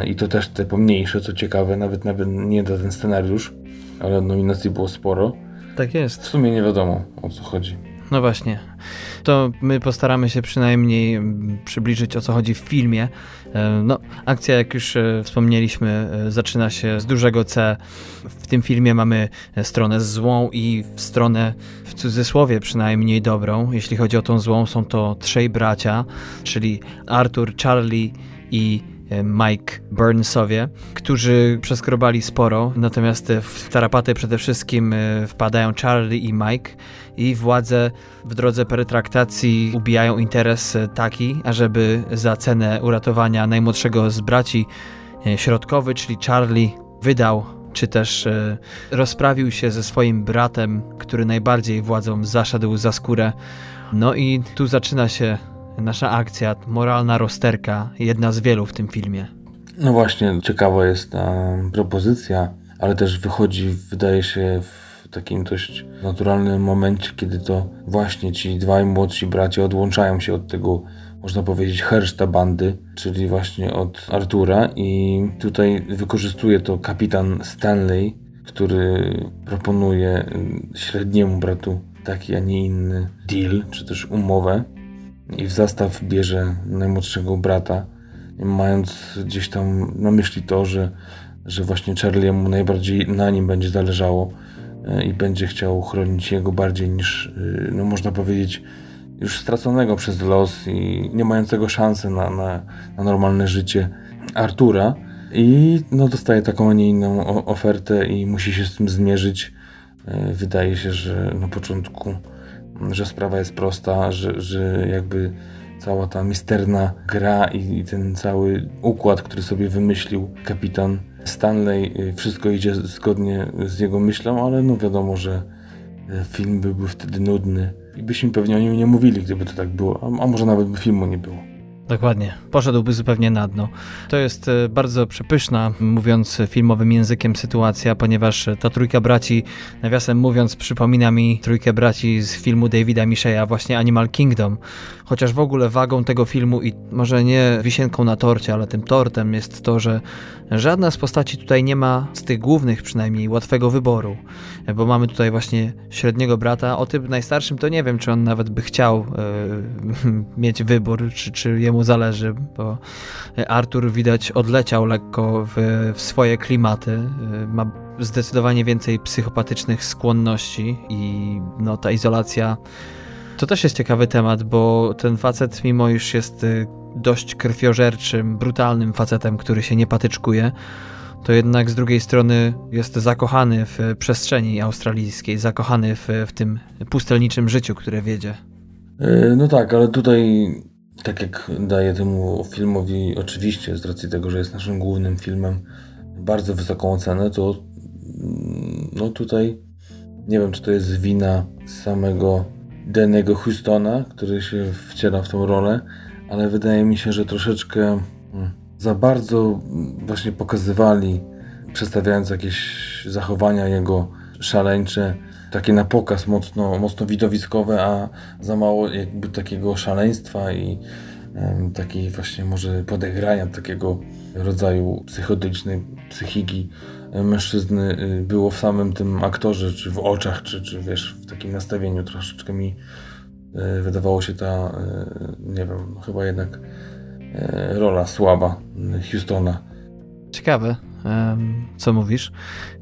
i to też te pomniejsze, co ciekawe, nawet nawet nie za ten scenariusz, ale nominacji było sporo. Tak jest. W sumie nie wiadomo o co chodzi. No właśnie. To my postaramy się przynajmniej mm, przybliżyć o co chodzi w filmie. E, no, akcja, jak już e, wspomnieliśmy, e, zaczyna się z dużego C. W tym filmie mamy stronę złą i stronę w cudzysłowie przynajmniej dobrą. Jeśli chodzi o tą złą, są to trzej bracia, czyli Arthur, Charlie i Mike Burnsowie, którzy przeskrobali sporo, natomiast w tarapaty przede wszystkim wpadają Charlie i Mike i władze w drodze pertraktacji ubijają interes taki, ażeby za cenę uratowania najmłodszego z braci e, środkowy, czyli Charlie, wydał czy też e, rozprawił się ze swoim bratem, który najbardziej władzą zaszedł za skórę. No i tu zaczyna się nasza akcja, moralna rozterka, jedna z wielu w tym filmie. No właśnie, ciekawa jest ta propozycja, ale też wychodzi, wydaje się, w takim dość naturalnym momencie, kiedy to właśnie ci dwaj młodsi bracia odłączają się od tego, można powiedzieć, herszta bandy, czyli właśnie od Artura i tutaj wykorzystuje to kapitan Stanley, który proponuje średniemu bratu taki, a nie inny deal, czy też umowę i w zastaw bierze najmłodszego brata, mając gdzieś tam na myśli to, że, że właśnie Charliemu najbardziej na nim będzie zależało, E, i będzie chciał chronić jego bardziej niż, e, no można powiedzieć, już straconego przez los i nie mającego szansy na, na, na normalne życie Artura. I no, dostaje taką, a nie inną ofertę i musi się z tym zmierzyć. E, wydaje się, że na początku, że sprawa jest prosta, że, że jakby cała ta misterna gra i, ten cały układ, który sobie wymyślił kapitan Stanley, y, wszystko idzie zgodnie z jego myślą, ale no wiadomo, że y, film byłby wtedy nudny i byśmy pewnie o nim nie mówili, gdyby to tak było, a, a może nawet by filmu nie było. Dokładnie. Poszedłby zupełnie na dno. To jest e, bardzo przepyszna, mówiąc filmowym językiem, sytuacja, ponieważ ta trójka braci, nawiasem mówiąc, przypomina mi trójkę braci z filmu Davida Micheya, właśnie Animal Kingdom. Chociaż w ogóle wagą tego filmu i może nie wisienką na torcie, ale tym tortem jest to, że żadna z postaci tutaj nie ma, z tych głównych przynajmniej, łatwego wyboru. Bo mamy tutaj właśnie średniego brata. O tym najstarszym to nie wiem, czy on nawet by chciał yy, mieć wybór, czy, czy jemu zależy, bo Artur widać odleciał lekko w, w swoje klimaty. Yy, ma zdecydowanie więcej psychopatycznych skłonności i no, ta izolacja to też jest ciekawy temat, bo ten facet, mimo iż jest y, dość krwiożerczym, brutalnym facetem, który się nie patyczkuje, to jednak z drugiej strony jest zakochany w przestrzeni australijskiej, zakochany w, w tym pustelniczym życiu, które wiedzie. E, no tak, ale tutaj, tak jak daję temu filmowi, oczywiście z racji tego, że jest naszym głównym filmem, bardzo wysoką ocenę, to mm, no tutaj nie wiem, czy to jest wina samego Danego Houstona, który się wciela w tą rolę, ale wydaje mi się, że troszeczkę hmm, za bardzo właśnie pokazywali, przedstawiając jakieś zachowania jego szaleńcze, takie na pokaz mocno, mocno widowiskowe, a za mało jakby takiego szaleństwa i takiej właśnie może podegrania takiego rodzaju psychodelicznej psychiki mężczyzny y, było w samym tym aktorze, czy w oczach, czy, czy wiesz, w takim nastawieniu troszeczkę mi y, wydawało się ta, y, nie wiem, chyba jednak rola słaba Houstona. Ciekawe, co mówisz.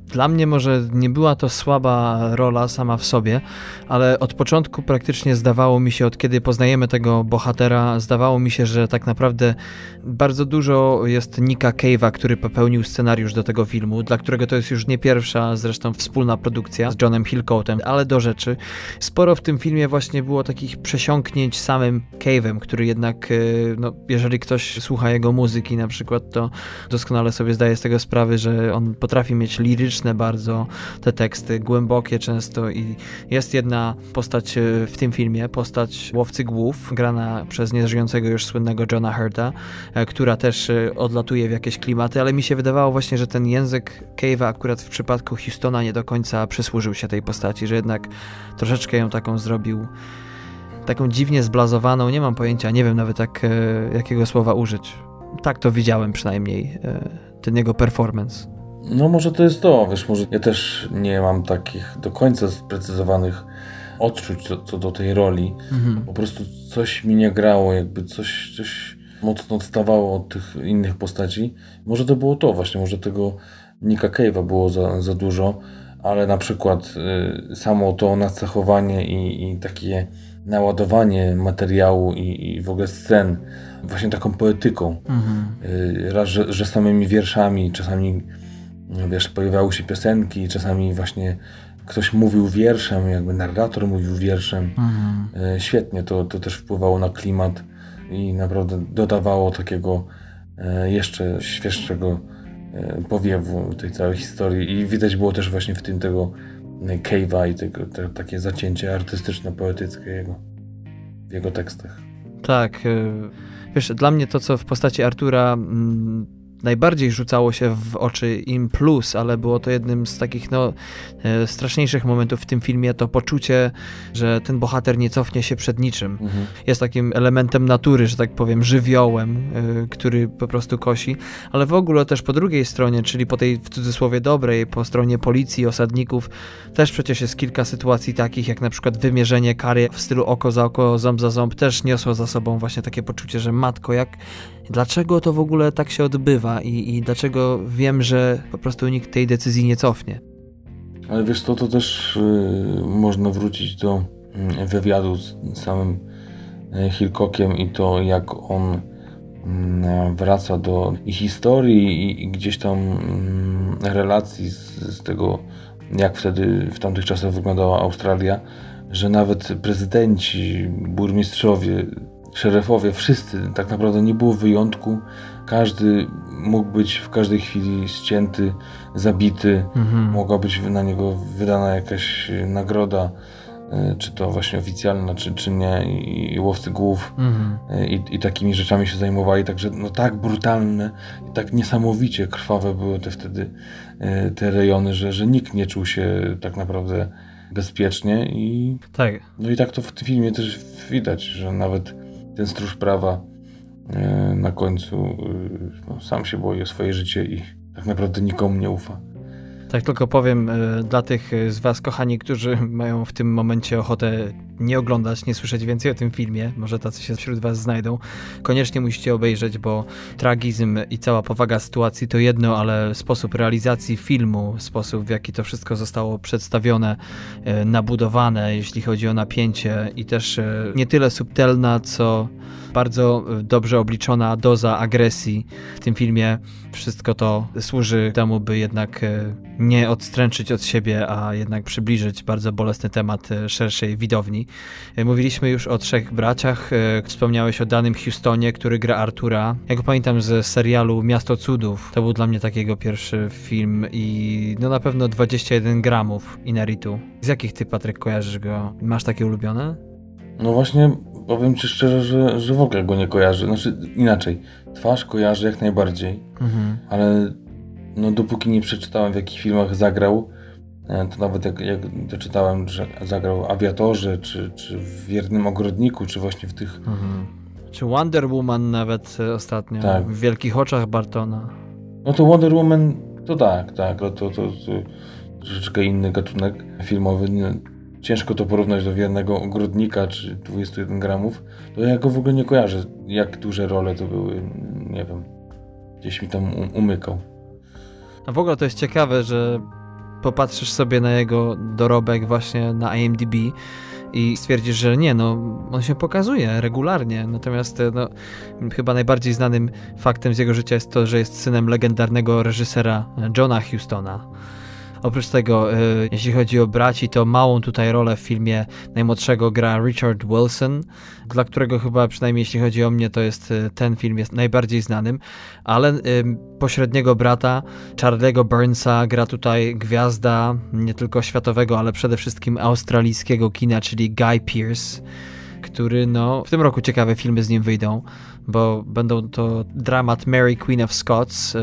Dla mnie może nie była to słaba rola sama w sobie, ale od początku praktycznie zdawało mi się, od kiedy poznajemy tego bohatera, zdawało mi się, że tak naprawdę bardzo dużo jest Nika Cave'a, który popełnił scenariusz do tego filmu, dla którego to jest już nie pierwsza zresztą wspólna produkcja z Johnem Hillcoatem, ale do rzeczy. Sporo w tym filmie właśnie było takich przesiąknięć samym Cave'em, który jednak, e, no, jeżeli ktoś słucha jego muzyki na przykład, to doskonale sobie zdaje z tego sprawy, że on potrafi mieć liryczne bardzo te teksty, głębokie często i jest jedna postać e, w tym filmie, postać Łowcy Głów, grana przez nieżyjącego już słynnego Johna Hurta, e, która też e, odlatuje w jakieś klimaty, ale mi się wydawało właśnie, że ten język Cave'a akurat w przypadku Houstona nie do końca przysłużył się tej postaci, że jednak troszeczkę ją taką zrobił taką dziwnie zblazowaną, nie mam pojęcia, nie wiem nawet jak, jakiego słowa użyć. Tak to widziałem przynajmniej, ten jego performance. No może to jest to, wiesz, może ja też nie mam takich do końca sprecyzowanych odczuć co, co do tej roli. Mhm. Po prostu coś mi nie grało, jakby coś, coś mocno odstawało od tych innych postaci. Może to było to właśnie, może tego Nika Cave'a było za, za dużo, ale na przykład y, samo to nacechowanie i, i takie naładowanie materiału i, i w ogóle scen właśnie taką poetyką. Mhm. Y, raz, że, że samymi wierszami, czasami wiesz, pojawiały się piosenki, czasami właśnie ktoś mówił wierszem, jakby narrator mówił wierszem. Mhm. E, świetnie, to, to też wpływało na klimat i naprawdę dodawało takiego e, jeszcze świeższego e, powiewu tej całej historii i widać było też właśnie w tym tego Cave'a i tego, te, takie zacięcie artystyczno-poetyckie jego, w jego tekstach. Tak, wiesz, dla mnie to, co w postaci Artura mm, najbardziej rzucało się w oczy im plus, ale było to jednym z takich no, e, straszniejszych momentów w tym filmie, to poczucie, że ten bohater nie cofnie się przed niczym. Mhm. Jest takim elementem natury, że tak powiem, żywiołem, e, który po prostu kosi, ale w ogóle też po drugiej stronie, czyli po tej w cudzysłowie dobrej, po stronie policji, osadników, też przecież jest kilka sytuacji takich, jak na przykład wymierzenie kary w stylu oko za oko, ząb za ząb, też niosło za sobą właśnie takie poczucie, że matko, jak dlaczego to w ogóle tak się odbywa i, i dlaczego wiem, że po prostu nikt tej decyzji nie cofnie. Ale wiesz to, to też yy, można wrócić do yy, wywiadu z samym yy, Hilcockiem i to jak on mm, wraca do historii i, i gdzieś tam mm, relacji z, z, tego, jak wtedy w tamtych czasach wyglądała Australia, że nawet prezydenci, burmistrzowie szerefowie, wszyscy, tak naprawdę nie było wyjątku. Każdy mógł być w każdej chwili ścięty, zabity, mhm. mogła być na niego wydana jakaś nagroda, e, czy to właśnie oficjalna, czy, czy nie, i, łowcy głów mhm. E, i, i, takimi rzeczami się zajmowali, także no tak brutalne i tak niesamowicie krwawe były te wtedy e, te rejony, że, że nikt nie czuł się tak naprawdę bezpiecznie i tak. no i tak to w tym filmie też widać, że nawet ten stróż prawa e, na końcu e, no, sam się boi o swoje życie i tak naprawdę nikomu nie ufa. Tak tylko powiem e, dla tych z Was, kochani, którzy mają w tym momencie ochotę nie oglądać, nie słyszeć więcej o tym filmie, może tacy się wśród Was znajdą, koniecznie musicie obejrzeć, bo tragizm i cała powaga sytuacji to jedno, ale sposób realizacji filmu, sposób w jaki to wszystko zostało przedstawione, nabudowane, jeśli chodzi o napięcie i też nie tyle subtelna, co bardzo dobrze obliczona doza agresji w tym filmie. Wszystko to służy temu, by jednak e, nie odstręczyć od siebie, a jednak przybliżyć bardzo bolesny temat e, szerszej widowni. E, mówiliśmy już o trzech braciach. Wspomniałeś o danym Houstonie, który gra Artura. Jak pamiętam z serialu Miasto Cudów, to był dla mnie takiego pierwszy film i no na pewno 21 gramów Ineritu. Z jakich ty, Patryk, kojarzysz go? Masz takie ulubione? No właśnie powiem ci szczerze, że, że w ogóle go nie kojarzy. Znaczy inaczej, twarz kojarzy jak najbardziej, mhm. ale no dopóki nie przeczytałem w jakich filmach zagrał, e, to nawet jak, jak doczytałem, że zagrał w Awiatorze, czy, czy w Wiernym Ogrodniku, czy właśnie w tych mhm. Czy Wonder Woman nawet e, ostatnio. Tak. W Wielkich Oczach Bartona. No to Wonder Woman to tak, tak. To, to, to, to troszeczkę inny gatunek filmowy. Ciężko to porównać do wiernego ogrodnika czy 21 gramów. To ja go w ogóle nie kojarzę. Jak duże role to były, nie wiem. Gdzieś mi tam umykał. A w ogóle to jest ciekawe, że popatrzysz sobie na jego dorobek właśnie na IMDb i stwierdzisz, że nie, no on się pokazuje regularnie, natomiast no, chyba najbardziej znanym faktem z jego życia jest to, że jest synem legendarnego reżysera Johna Hustona. Oprócz tego, e, jeśli chodzi o braci, to małą tutaj rolę w filmie najmłodszego gra Richard Wilson, dla którego chyba przynajmniej jeśli chodzi o mnie, to jest e, ten film jest najbardziej znanym, ale e, pośredniego brata Charlie'ego Burnsa gra tutaj gwiazda nie tylko światowego, ale przede wszystkim australijskiego kina, czyli Guy Pearce który no, w tym roku ciekawe filmy z nim wyjdą, bo będą to dramat Mary Queen of Scots, y,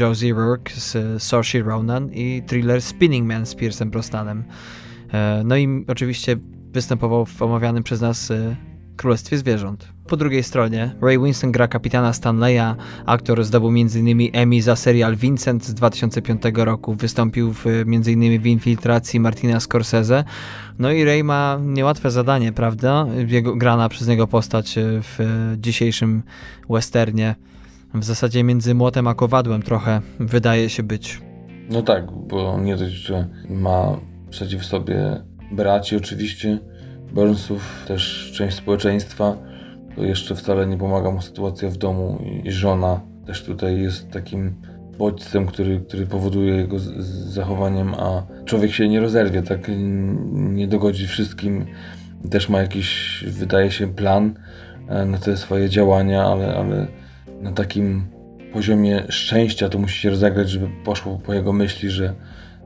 Josie Rourke z Saoirse Ronan i thriller Spinning Man z Piersem Brosnanem. Y, no i oczywiście występował w omawianym przez nas y, Królestwie Zwierząt. Po drugiej stronie Ray Winston gra kapitana Stanleya, aktor zdobył m.in. Emmy za serial Vincent z 2005 roku, wystąpił w, m.in. w Infiltracji Martina Scorsese. No i Ray ma niełatwe zadanie, prawda? Jego, grana przez niego postać w dzisiejszym westernie. W zasadzie między młotem a kowadłem trochę wydaje się być. No tak, bo nie dość, że ma przeciw sobie braci oczywiście, Burnsów, też część społeczeństwa, to jeszcze wcale nie pomaga mu sytuacja w domu i żona też tutaj jest takim bodźcem, który, który powoduje jego zachowaniem, a człowiek się nie rozerwie, tak nie dogodzi wszystkim. Też ma jakiś, wydaje się, plan e, na te swoje działania, ale, ale na takim poziomie szczęścia to musi się rozegrać, żeby poszło po jego myśli, że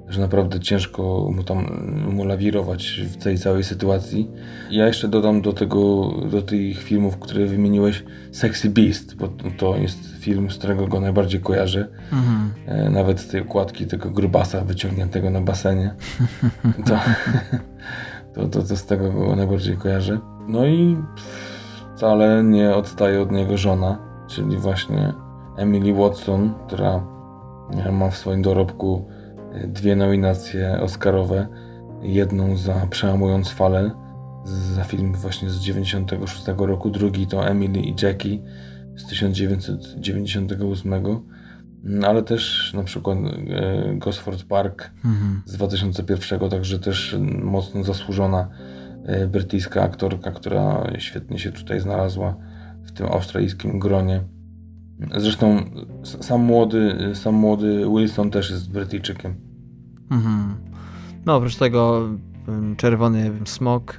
że naprawdę ciężko mu tam mu lawirować w tej całej sytuacji. Ja jeszcze dodam do tego, do tych filmów, które wymieniłeś, Sexy Beast, bo to jest film, z którego go najbardziej kojarzę. Mhm. E, nawet z tej okładki tego grubasa wyciągniętego na basenie. To, to, to, to z tego go najbardziej kojarzę. No i wcale nie odstaje od niego żona, czyli właśnie Emily Watson, która ma w swoim dorobku dwie nominacje Oscarowe. Jedną za Przełamując falę za film właśnie z 96 roku, drugi to Emily i Jackie z 1998, no, ale też na przykład e, Gosford Park mhm. z 2001, także też mocno zasłużona e, brytyjska aktorka, która świetnie się tutaj znalazła w tym australijskim gronie. Zresztą sam młody, sam młody Wilson też jest Brytyjczykiem. Mhm. No oprócz tego Czerwony Smok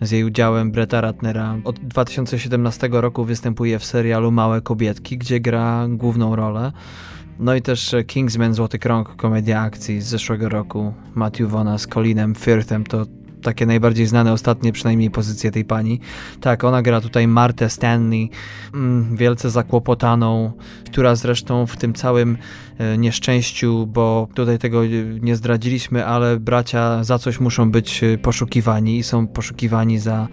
z jej udziałem Bretta Ratnera od 2017 roku występuje w serialu Małe Kobietki, gdzie gra główną rolę. No i też Kingsman Złoty Krąg, komedia akcji z zeszłego roku. Matthew Vona z Colinem Firthem to takie najbardziej znane ostatnie przynajmniej pozycje tej pani. Tak, ona gra tutaj Martę Stanley, mm, wielce zakłopotaną, która zresztą w tym całym e, nieszczęściu, bo tutaj tego nie zdradziliśmy, ale bracia za coś muszą być e, poszukiwani i są poszukiwani za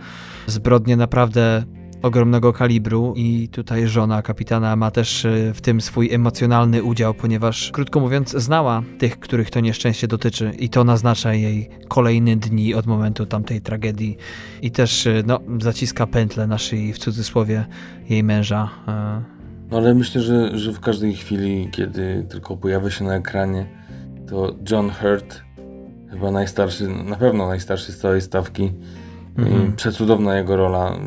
zbrodnie naprawdę ogromnego kalibru i tutaj żona kapitana ma też e, w tym swój emocjonalny udział, ponieważ krótko mówiąc znała tych, których to nieszczęście dotyczy i to naznacza jej kolejne dni od momentu tamtej tragedii i też e, no, zaciska pętlę na szyi w cudzysłowie jej męża. E. No ale myślę, że, że w każdej chwili, kiedy tylko pojawia się na ekranie, to John Hurt, chyba najstarszy, na pewno najstarszy z całej stawki, mhm. przecudowna jego rola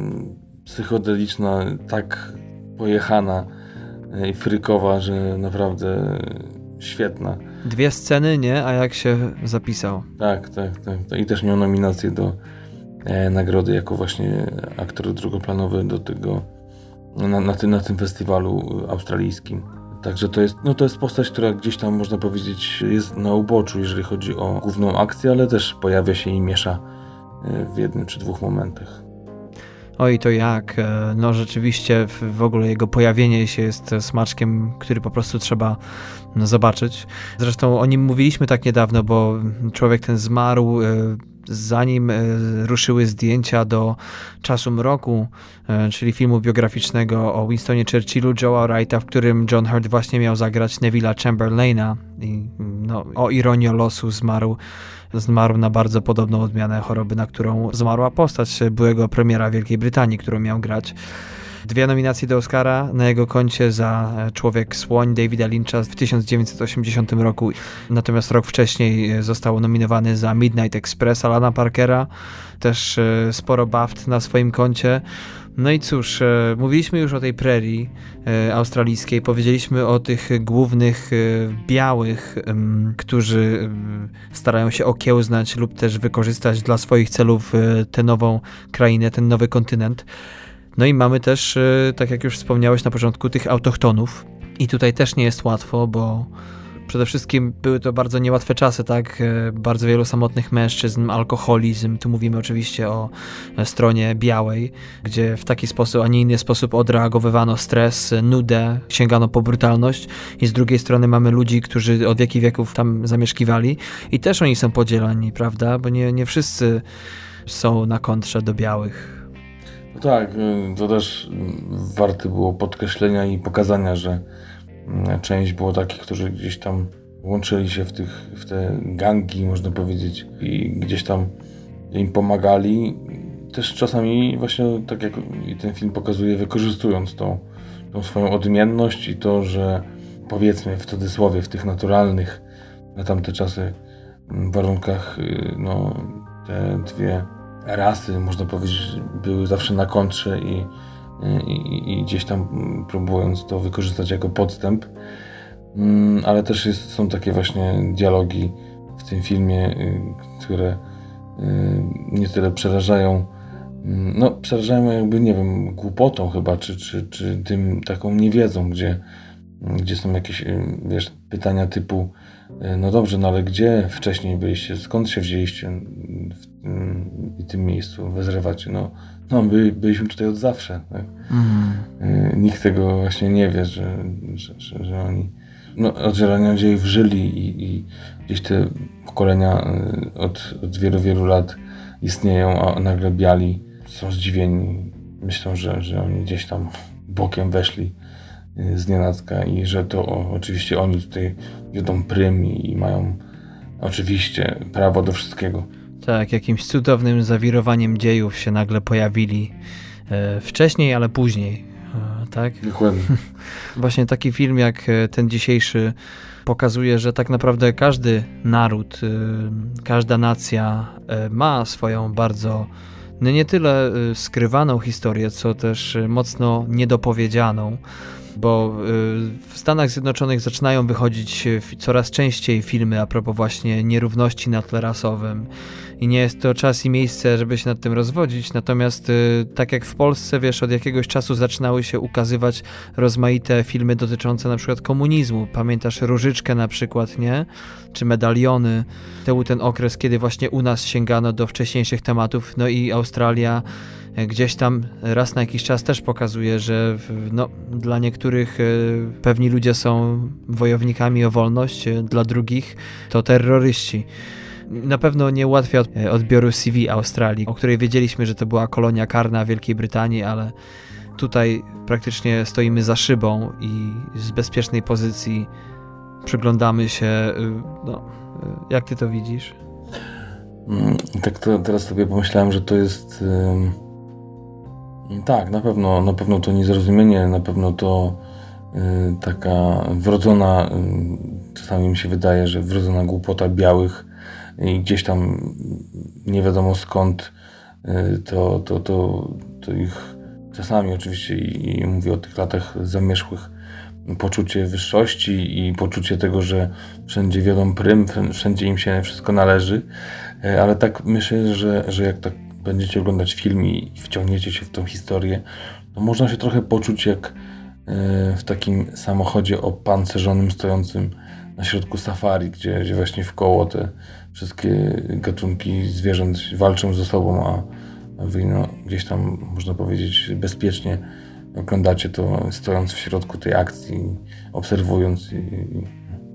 psychodeliczna, tak pojechana i frykowa, że naprawdę świetna. Dwie sceny, nie? A jak się zapisał? Tak, tak, tak. I też miał nominację do e, nagrody jako właśnie aktor drugoplanowy do tego na, na, tym, na tym festiwalu australijskim. Także to jest, no to jest postać, która gdzieś tam można powiedzieć jest na uboczu, jeżeli chodzi o główną akcję, ale też pojawia się i miesza e, w jednym czy dwóch momentach. Oj, to jak? E, no rzeczywiście w ogóle jego pojawienie się jest smaczkiem, który po prostu trzeba no, zobaczyć. Zresztą o nim mówiliśmy tak niedawno, bo człowiek ten zmarł, e, zanim e, ruszyły zdjęcia do Czasu Mroku, e, czyli filmu biograficznego o Winstonie Churchillu, Joe'a Wrighta, w którym John Hurt właśnie miał zagrać Neville'a Chamberlaina i no, o ironię losu zmarł zmarł na bardzo podobną odmianę choroby, na którą zmarła postać byłego premiera Wielkiej Brytanii, którą miał grać. Dwie nominacje do Oscara na jego koncie za Człowiek Słoń Davida Lyncha w 1980 roku. Natomiast rok wcześniej został nominowany za Midnight Express Alana Parkera. Też e, sporo BAFT na swoim koncie. No i cóż, e, mówiliśmy już o tej prerii e, australijskiej, powiedzieliśmy o tych głównych białych, którzy starają się okiełznać lub też wykorzystać dla swoich celów tę nową krainę, ten nowy kontynent. No i mamy też, tak jak już wspomniałeś na początku, tych autochtonów. I tutaj też nie jest łatwo, bo przede wszystkim były to bardzo niełatwe czasy, tak? Y, bardzo wielu samotnych mężczyzn, alkoholizm. Tu mówimy oczywiście o e, stronie białej, gdzie w taki sposób, a nie inny sposób odreagowywano stres, nudę, sięgano po brutalność. I z drugiej strony mamy ludzi, którzy od wiekich wieków tam zamieszkiwali i też oni są podzielani, prawda? Bo nie, nie wszyscy są na kontrze do białych. Tak, y, to też warte było podkreślenia i pokazania, że część było takich, którzy gdzieś tam łączyli się w, tych, w te gangi, można powiedzieć, i gdzieś tam im pomagali. Też czasami właśnie, tak jak ten film pokazuje, wykorzystując tą, tą swoją odmienność i to, że powiedzmy w cudzysłowie, w tych naturalnych na tamte czasy mm, warunkach, y, no, te dwie rasy, można powiedzieć, były zawsze na kontrze i, i, gdzieś tam próbując to wykorzystać jako podstęp. Mm, ale też jest, są takie właśnie dialogi w tym filmie, y, które y, nie tyle przerażają, mm, no przerażają jakby, nie wiem, głupotą chyba, czy, czy, czy tym taką niewiedzą, gdzie, gdzie są jakieś, y, wiesz, pytania typu no dobrze, no ale gdzie wcześniej byliście? Skąd się wzięliście w tym miejscu? Wezrywacie? No, no by, byliśmy tutaj od zawsze. Tak? Mm. Nikt tego właśnie nie wie, że, że, że, że oni no, od zarania dziejów żyli i, i, gdzieś te pokolenia e, od, od wielu, wielu lat istnieją, a nagle biali są zdziwieni. Myślą, że, że oni gdzieś tam bokiem weszli z nienacka i że to o, oczywiście oni tutaj wiodą prym i, i mają oczywiście prawo do wszystkiego. Tak, jakimś cudownym zawirowaniem dziejów się nagle pojawili e, wcześniej, ale później. E, tak? Dokładnie. Właśnie taki film jak e, ten dzisiejszy pokazuje, że tak naprawdę każdy naród, każda nacja ma swoją bardzo no nie tyle skrywaną historię, co też mocno niedopowiedzianą bo w Stanach Zjednoczonych zaczynają wychodzić coraz częściej filmy a propos właśnie nierówności na tle rasowym i nie jest to czas i miejsce, żeby się nad tym rozwodzić, natomiast y, tak jak w Polsce, wiesz, od jakiegoś czasu zaczynały się ukazywać rozmaite filmy dotyczące na przykład komunizmu. Pamiętasz Różyczkę na przykład, nie? Czy Medaliony. To był ten okres, kiedy właśnie u nas sięgano do wcześniejszych tematów, no i Australia E, gdzieś tam raz na jakiś czas też pokazuje, że no, dla niektórych e, pewni ludzie są wojownikami o wolność, e, dla drugich to terroryści. Na pewno nie ułatwia odbioru CV Australii, o której wiedzieliśmy, że to była kolonia karna Wielkiej Brytanii, ale tutaj praktycznie stoimy za szybą i z bezpiecznej pozycji przyglądamy się. No, jak ty to widzisz? Mm, tak to teraz sobie pomyślałem, że to jest. Tak, na pewno, na pewno to niezrozumienie, na pewno to y, taka wrodzona, y, czasami mi się wydaje, że wrodzona głupota białych i gdzieś tam nie wiadomo skąd y, to, to, to, to ich czasami oczywiście i, i mówię o tych latach zamierzchłych poczucie wyższości i poczucie tego, że wszędzie wiodą prym, wszędzie im się wszystko należy, ale tak myślę, że, że jak tak będziecie oglądać film i wciągniecie się w tą historię, to można się trochę poczuć jak e, w takim samochodzie opancerzonym stojącym na środku safari, gdzie, gdzie właśnie w koło te wszystkie gatunki zwierząt walczą ze sobą, a wy no, gdzieś tam, można powiedzieć, bezpiecznie oglądacie to stojąc w środku tej akcji, obserwując i, i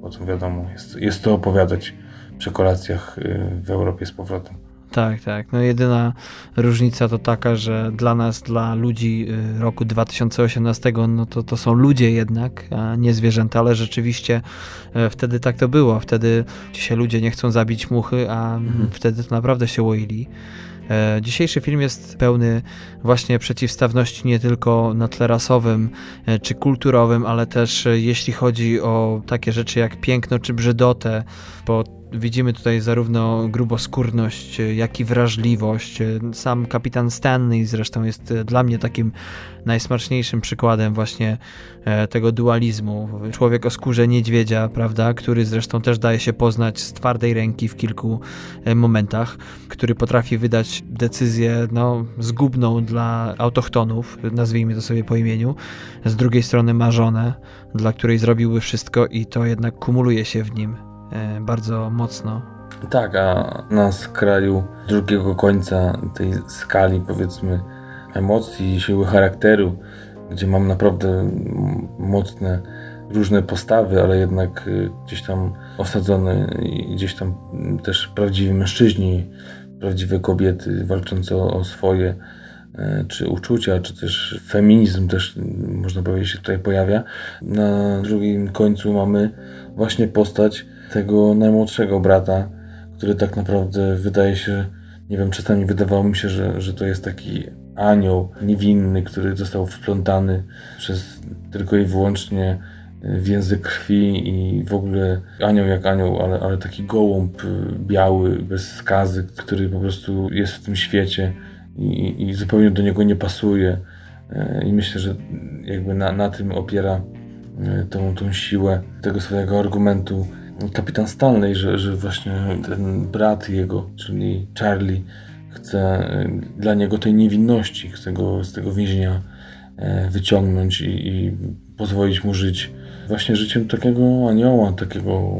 potem wiadomo, jest, jest to opowiadać przy kolacjach e, w Europie z powrotem. Tak, tak. No jedyna różnica to taka, że dla nas, dla ludzi y, roku 2018, no to, to są ludzie jednak, a nie zwierzęta, ale rzeczywiście e, wtedy tak to było. Wtedy dzisiaj ludzie nie chcą zabić muchy, a mhm. wtedy to naprawdę się łoili. E, dzisiejszy film jest pełny właśnie przeciwstawności nie tylko na tle rasowym e, czy kulturowym, ale też jeśli chodzi o takie rzeczy jak piękno czy brzydotę, bo Widzimy tutaj zarówno gruboskórność, jak i wrażliwość. Sam kapitan Stanley zresztą jest dla mnie takim najsmaczniejszym przykładem właśnie e, tego dualizmu. Człowiek o skórze niedźwiedzia, prawda, który zresztą też daje się poznać z twardej ręki w kilku e, momentach, który potrafi wydać decyzję no, zgubną dla autochtonów, nazwijmy to sobie po imieniu. Z drugiej strony ma żonę, dla której zrobiłby wszystko i to jednak kumuluje się w nim E, bardzo mocno. Tak, a na skraju drugiego końca tej skali, powiedzmy, emocji, siły charakteru, gdzie mam naprawdę mocne różne postawy, ale jednak e, gdzieś tam osadzone i gdzieś tam też prawdziwi mężczyźni, prawdziwe kobiety walczące o, swoje e, czy uczucia, czy też feminizm też można powiedzieć się tutaj pojawia. Na drugim końcu mamy właśnie postać tego najmłodszego brata, który tak naprawdę wydaje się, nie wiem, czasami wydawało mi się, że, że to jest taki anioł niewinny, który został wplątany przez tylko i wyłącznie e, w język krwi i w ogóle anioł jak anioł, ale, ale taki gołąb e, biały, bez skazy, który po prostu jest w tym świecie i, i zupełnie do niego nie pasuje. E, I myślę, że jakby na, na tym opiera tą, tą siłę tego swojego argumentu kapitan Stanley, że, że właśnie ten brat jego, czyli Charlie, chce y, dla niego tej niewinności, chce go z tego więzienia e, wyciągnąć i, i pozwolić mu żyć właśnie życiem takiego anioła, takiego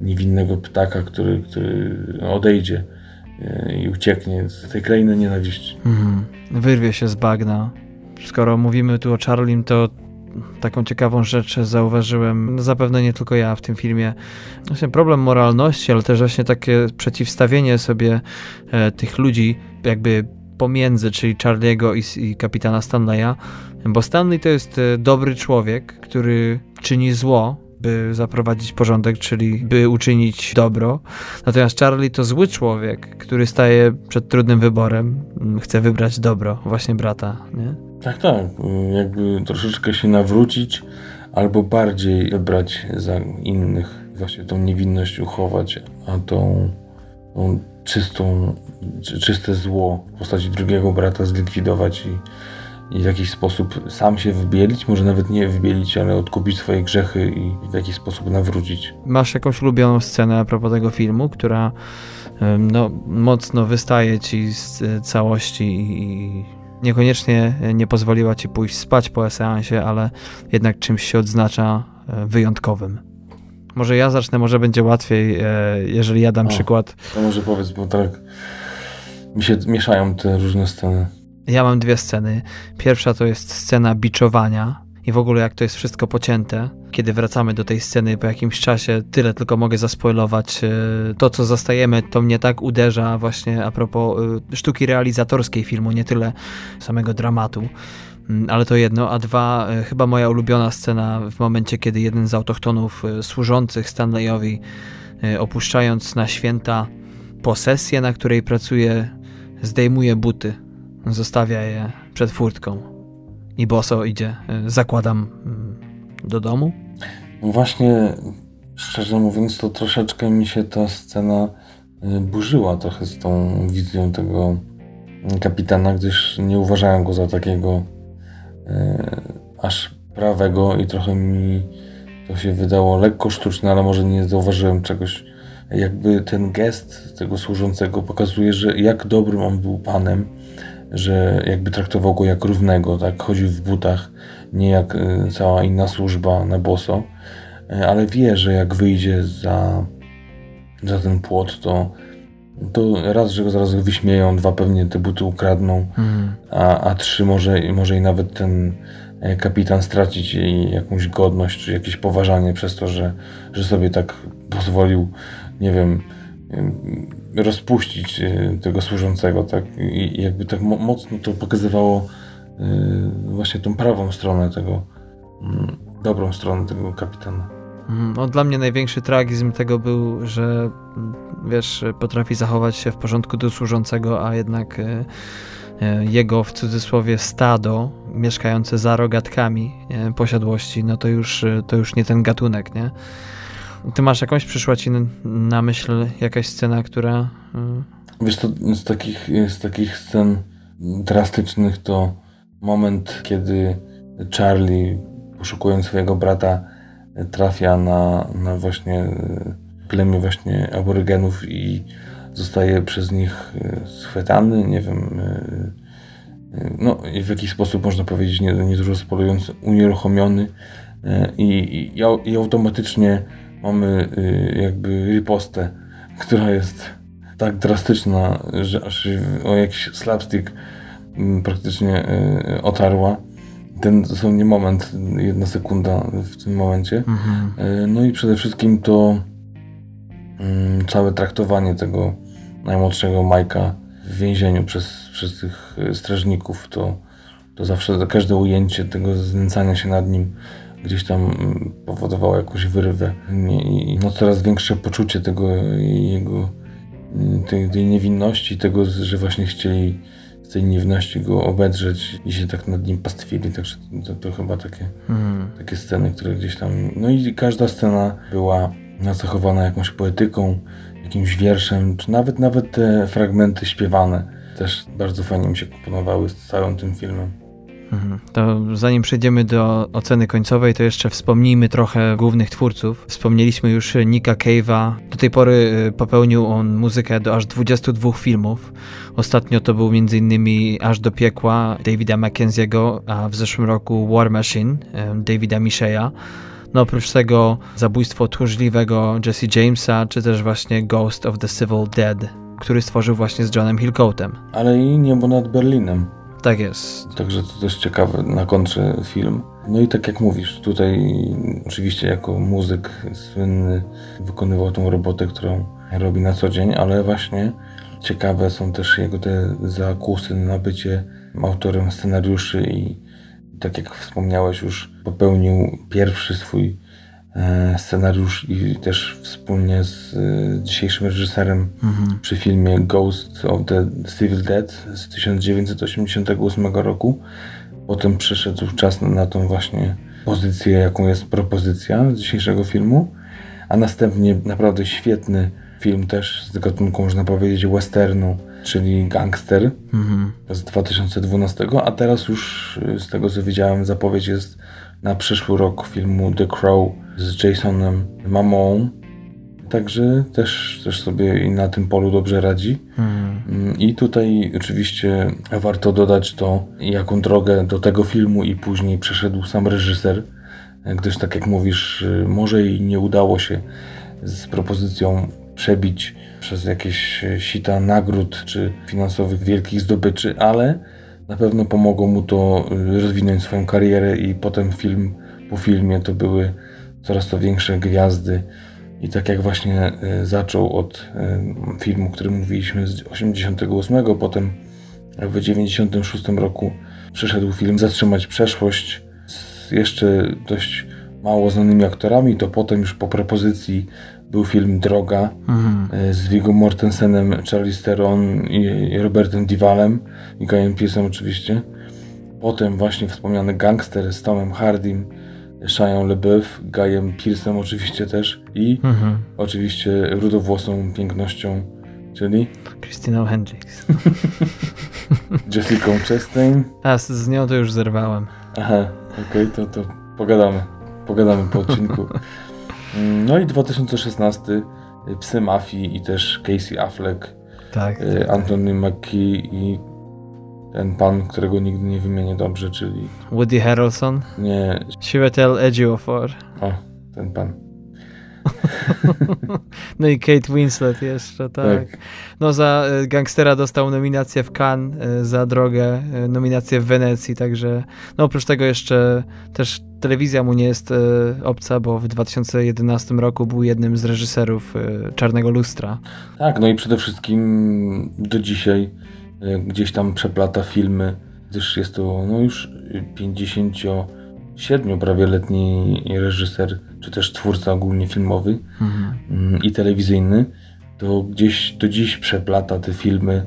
niewinnego ptaka, który, który odejdzie e, i ucieknie z tej krainy nienawiści. Mhm. Wyrwie się z bagna. Skoro mówimy tu o Charlim, to taką ciekawą rzecz zauważyłem, zapewne nie tylko ja w tym filmie, właśnie problem moralności, ale też właśnie takie przeciwstawienie sobie e, tych ludzi jakby pomiędzy, czyli Charliego i, i kapitana Stanleya, bo Stanley to jest e, dobry człowiek, który czyni zło, by zaprowadzić porządek, czyli by uczynić dobro. Natomiast Charlie to zły człowiek, który staje przed trudnym wyborem, chce wybrać dobro, właśnie brata, nie? Tak, tak. Jakby troszeczkę się nawrócić albo bardziej wybrać za innych, właśnie tą niewinność uchować, a tą, tą czystą, czyste zło w postaci drugiego brata zlikwidować i, i w jakiś sposób sam się wybielić, może nawet nie wybielić, ale odkupić swoje grzechy i w jakiś sposób nawrócić. Masz jakąś ulubioną scenę a propos tego filmu, która no, mocno wystaje ci z całości i Niekoniecznie nie pozwoliła ci pójść spać po seansie, ale jednak czymś się odznacza e, wyjątkowym. Może ja zacznę, może będzie łatwiej, e, jeżeli ja dam o, przykład. To może powiedz, bo tak mi się mieszają te różne sceny. Ja mam dwie sceny. Pierwsza to jest scena biczowania, i w ogóle jak to jest wszystko pocięte. Kiedy wracamy do tej sceny po jakimś czasie, tyle tylko mogę zaspoilować. E, to, co zastajemy, to mnie tak uderza właśnie a propos e, sztuki realizatorskiej filmu, nie tyle samego dramatu. Mm, ale to jedno, a dwa, e, chyba moja ulubiona scena w momencie, kiedy jeden z autochtonów służących Stanleyowi, opuszczając na święta posesję, na której pracuje, zdejmuje buty, zostawia je przed furtką i boso idzie, zakładam mm, do domu? Właśnie, szczerze mówiąc, to troszeczkę mi się ta scena e, burzyła trochę z tą wizją tego kapitana, gdyż nie uważałem go za takiego e, aż prawego i trochę mi to się wydało lekko sztuczne, ale może nie zauważyłem czegoś. Jakby ten gest tego służącego pokazuje, że jak dobrym on był panem, że jakby traktował go jak równego, tak? Chodził w butach, nie jak y, cała inna służba na boso, y, ale wie, że jak wyjdzie za, za ten płot, to, to raz, że go zaraz wyśmieją, dwa pewnie te buty ukradną, mhm. a, a trzy może, może i nawet ten e, kapitan stracić jej jakąś godność, czy jakieś poważanie przez to, że, że sobie tak pozwolił, nie wiem, rozpuścić y, tego służącego, tak? I jakby tak mocno to pokazywało y, właśnie tą prawą stronę tego, mm, dobrą stronę tego kapitana. Mhm. No, dla mnie największy tragizm tego był, że mm, wiesz, potrafi zachować się w porządku do służącego, a jednak e, jego w cudzysłowie stado mieszkające za rogatkami posiadłości, no to już, to już nie ten gatunek, nie? Ty masz jakąś, przyszła ci na myśl jakaś scena, która... Wiesz, to z takich, z takich scen drastycznych to moment, kiedy Charlie poszukując swojego brata trafia na, na właśnie e, plemię właśnie aborygenów i zostaje przez nich e, schwytany, nie wiem, no i w jakiś sposób można powiedzieć, nie, nie dużo spolując, unieruchomiony. I, i, i automatycznie mamy jakby ripostę, która jest tak drastyczna, że aż o jakiś slapstick praktycznie otarła ten dosłownie moment, jedna sekunda w tym momencie. Mhm. E, no i przede wszystkim to mm, całe traktowanie tego najmłodszego Majka w więzieniu przez, przez tych strażników, to, to zawsze każde ujęcie tego znęcania się nad nim gdzieś tam mm, powodowało jakąś wyrwę i no, coraz większe poczucie tego jego mm, tej, tej niewinności, tego, że właśnie chcieli z tej niewności go obedrzeć i się tak nad nim pastwili, także to, to chyba takie, mm. takie sceny, które gdzieś tam... No i każda scena była nacechowana jakąś poetyką, jakimś wierszem, czy nawet nawet te fragmenty śpiewane też bardzo fajnie mi się komponowały z całym tym filmem. Mhm. To zanim przejdziemy do oceny końcowej, to jeszcze wspomnijmy trochę głównych twórców. Wspomnieliśmy już Nika Cave'a. Do tej pory y, popełnił on muzykę do aż 22 filmów. Ostatnio to był m.in. Aż do piekła Davida Mackenzie'ego, a w zeszłym roku War Machine Davida Micheya. No oprócz tego zabójstwo tchórzliwego Jesse Jamesa, czy też właśnie Ghost of the Civil Dead, który stworzył właśnie z Johnem Hillcoatem. Ale i Niebo nad Berlinem. Tak jest. Także to też ciekawy na kontrze film. No i tak jak mówisz, tutaj oczywiście jako muzyk słynny wykonywał tą robotę, którą robi na co dzień, ale właśnie ciekawe są też jego te zakusy na bycie autorem scenariuszy i tak jak wspomniałeś już popełnił pierwszy swój scenariusz i też wspólnie z e, dzisiejszym reżyserem mhm. przy filmie Ghost of the Civil Dead z 1988 roku. Potem przyszedł czas na tą właśnie pozycję, jaką jest propozycja dzisiejszego filmu, a następnie naprawdę świetny film też z gatunku, można powiedzieć, westernu, czyli Gangster mhm. z 2012, a teraz już z tego co widziałem zapowiedź jest na przyszły rok filmu The Crow z Jasonem Mamą. Także też, też sobie i na tym polu dobrze radzi. Hmm. I tutaj oczywiście warto dodać to, jaką drogę do tego filmu i później przeszedł sam reżyser, gdyż tak jak mówisz, może i nie udało się z propozycją przebić przez jakieś sita nagród czy finansowych wielkich zdobyczy, ale na pewno pomogło mu to rozwinąć swoją karierę i potem film po filmie to były coraz to większe gwiazdy. I tak jak właśnie e, zaczął od e, filmu, o którym mówiliśmy z 88, potem w 96 roku przyszedł film Zatrzymać przeszłość z jeszcze dość mało znanymi aktorami, to potem już po propozycji był film Droga mhm. E, z Viggo Mortensenem, Charlie Theron i Robertem Divalem i Guyem Pearce'em oczywiście. Potem właśnie wspomniany Gangster z Tomem Hardym, Shia LeBeouf, Guyem Pearce'em oczywiście też i mhm. oczywiście rudowłosą pięknością, czyli Christina Hendricks. Jessica Chastain. A, z, z nią to już zerwałem. Aha, okej, okay, to, to pogadamy. Pogadamy po odcinku. No i 2016 Psy Mafii i też Casey Affleck, tak, y, tak. Anthony Mackie i ten pan, którego nigdy nie wymienię dobrze, czyli... Woody Harrelson? Nie. Chiwetel Ejiofor. O, ten pan. no i Kate Winslet jeszcze, tak. tak. No za e, Gangstera dostał nominację w Cannes, za Drogę nominację w Wenecji, także no oprócz tego jeszcze też telewizja mu nie jest e, obca, bo w 2011 roku był jednym z reżyserów e, Czarnego Lustra. Tak, no i przede wszystkim do dzisiaj e, gdzieś tam przeplata filmy, gdyż jest to no już 57 prawie letni reżyser, czy też twórca ogólnie filmowy mhm. Mm, i telewizyjny, to gdzieś do dziś przeplata te filmy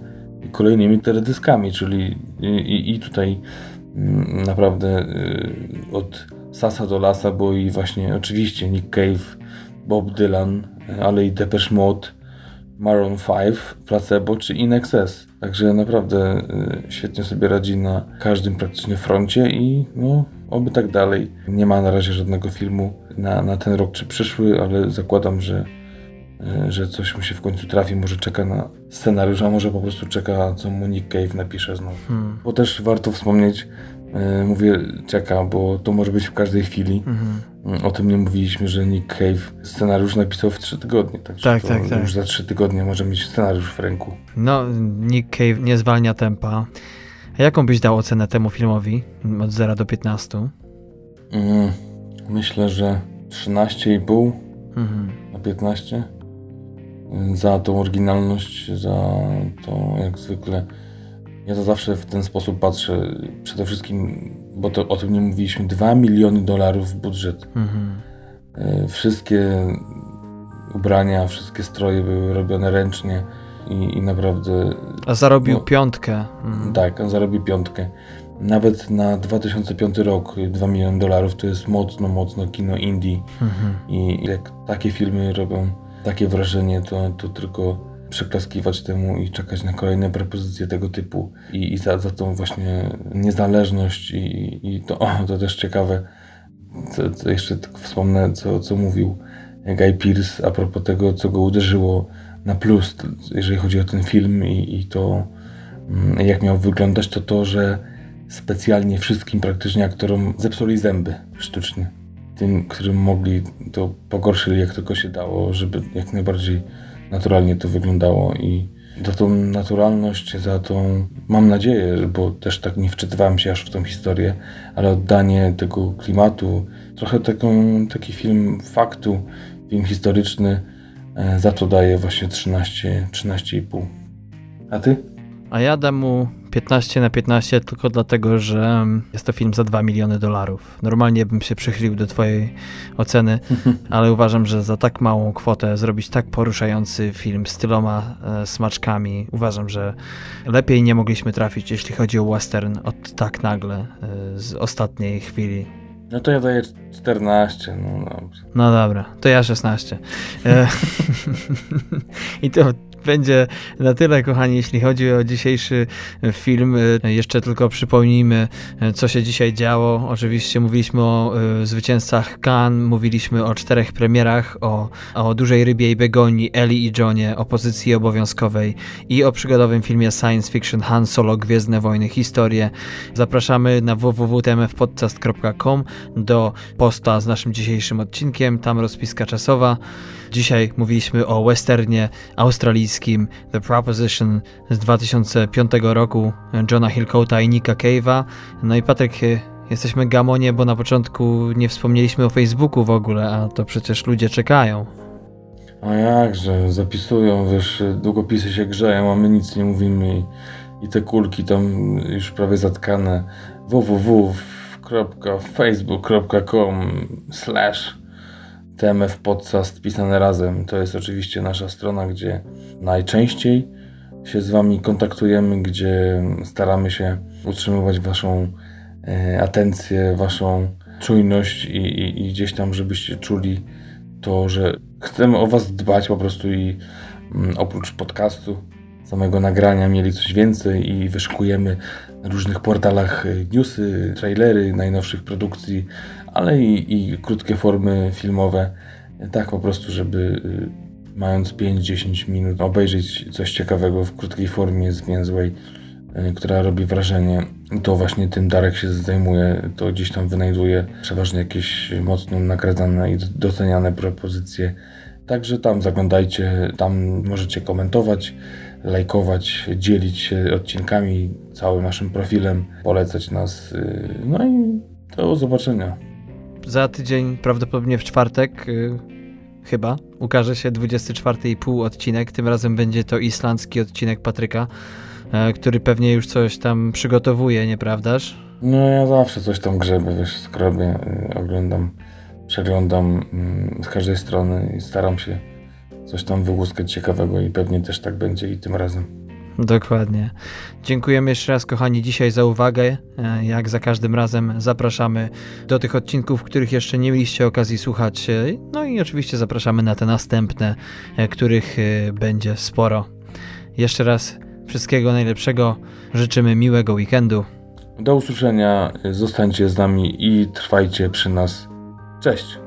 kolejnymi teledyskami, czyli i, i tutaj mm, naprawdę od Sasa do Lasa, bo i właśnie oczywiście Nick Cave, Bob Dylan, ale i Depeche Mode, Maroon 5, Placebo czy In Excess. Także naprawdę y, świetnie sobie radzi na każdym praktycznie froncie i no, oby tak dalej. Nie ma na razie żadnego filmu na, na ten rok czy przyszły, ale zakładam, że E, że coś mu się w końcu trafi, może czeka na scenariusz, a może po prostu czeka, co mu Nick Cave napisze znowu. Hmm. Bo też warto wspomnieć, e, mówię czeka, bo to może być w każdej chwili. Hmm. O tym nie mówiliśmy, że Nick Cave scenariusz napisał w trzy tygodnie, tak, tak, tak, tak. już za trzy tygodnie może mieć scenariusz w ręku. No, Nick Cave nie zwalnia tempa. A jaką byś dał ocenę temu filmowi od 0 do 15? Mm, myślę, że 13,5 mhm. na 15 za tą oryginalność, za to jak zwykle. Ja to zawsze w ten sposób patrzę. Przede wszystkim, bo to, o tym nie mówiliśmy, 2 miliony dolarów budżet. Mhm. E, wszystkie ubrania, wszystkie stroje były robione ręcznie i, i naprawdę. A zarobił no, piątkę. Mhm. Tak, on zarobił piątkę. Nawet na 2005 rok 2 miliony dolarów to jest mocno, mocno kino indie. Mhm. I jak takie filmy robią takie wrażenie, to, to tylko przyklaskiwać temu i czekać na kolejne propozycje tego typu. I, i za, za tą właśnie niezależność i, i to, o, to też ciekawe, co, co jeszcze tak wspomnę, co, co mówił Guy Pearce a propos tego, co go uderzyło na plus, jeżeli chodzi o ten film i, i to, mm, jak miał wyglądać, to to, że specjalnie wszystkim praktycznie aktorom zepsuli zęby sztucznie. Tym, którym mogli, to pogorszyli jak tylko się dało, żeby jak najbardziej naturalnie to wyglądało i za tą naturalność, za tą, mam nadzieję, bo też tak nie wczytywałem się aż w tą historię, ale oddanie tego klimatu, trochę taką, taki film faktu, film historyczny, e, za to daje właśnie 13, 13,5. A ty? A ja dam mu 15 na 15 tylko dlatego, że jest to film za 2 miliony dolarów. Normalnie bym się przychylił do twojej oceny, ale uważam, że za tak małą kwotę zrobić tak poruszający film z tyloma e, smaczkami, uważam, że lepiej nie mogliśmy trafić, jeśli chodzi o western, od tak nagle, e, z ostatniej chwili. No to ja daję 14, no dobrze. No dobra, to ja 16. E, I to będzie na tyle, kochani, jeśli chodzi o dzisiejszy film. Jeszcze tylko przypomnijmy, co się dzisiaj działo. Oczywiście mówiliśmy o y, zwycięzcach Cannes, mówiliśmy o czterech premierach, o, o Dużej Rybie i Begoni, Ellie i Johnie, o pozycji obowiązkowej i o przygodowym filmie science fiction Han Solo Gwiezdne Wojny Historie. Zapraszamy na www.tmfpodcast.com do posta z naszym dzisiejszym odcinkiem, tam rozpiska czasowa. Dzisiaj mówiliśmy o westernie australijskim The Proposition z 2005 roku Johna Hillcoata i Nicka Cave'a. No i Patryk, jesteśmy gamonie, bo na początku nie wspomnieliśmy o Facebooku w ogóle, a to przecież ludzie czekają. A jakże, zapisują, wiesz, długopisy się grzeją, a my nic nie mówimy i, i te kulki tam już prawie zatkane www.facebook.com slash TMF Podcast pisane razem. To jest oczywiście nasza strona, gdzie najczęściej się z Wami kontaktujemy, gdzie staramy się utrzymywać Waszą e, atencję, Waszą czujność i, i, i, gdzieś tam, żebyście czuli to, że chcemy o Was dbać po prostu i mm, oprócz podcastu, samego nagrania mieli coś więcej i wyszukujemy na różnych portalach e, newsy, trailery najnowszych produkcji, ale i, i krótkie formy filmowe, tak po prostu, żeby y, mając 5-10 minut obejrzeć coś ciekawego w krótkiej formie, zwięzłej, y, która robi wrażenie. To właśnie tym Darek się zajmuje, to gdzieś tam wynajduje przeważnie jakieś mocno nagradzane i doceniane propozycje. Także tam zaglądajcie, tam możecie komentować, lajkować, dzielić się odcinkami, całym naszym profilem, polecać nas. Y, no i do zobaczenia. Za tydzień, prawdopodobnie w czwartek, yy, chyba, ukaże się 24,5 odcinek. Tym razem będzie to islandzki odcinek Patryka, yy, który pewnie już coś tam przygotowuje, nieprawdaż? No ja zawsze coś tam grzebę, wiesz, skrobię, yy, oglądam, przeglądam yy, z każdej strony i staram się coś tam wyłuskać ciekawego i pewnie też tak będzie i tym razem. Dokładnie. Dziękujemy jeszcze raz, kochani, dzisiaj za uwagę. E, jak za każdym razem zapraszamy do tych odcinków, których jeszcze nie mieliście okazji słuchać. E, no i oczywiście zapraszamy na te następne, e, których będzie sporo. Jeszcze raz wszystkiego najlepszego. Życzymy miłego weekendu. Do usłyszenia. Zostańcie z nami i trwajcie przy nas. Cześć.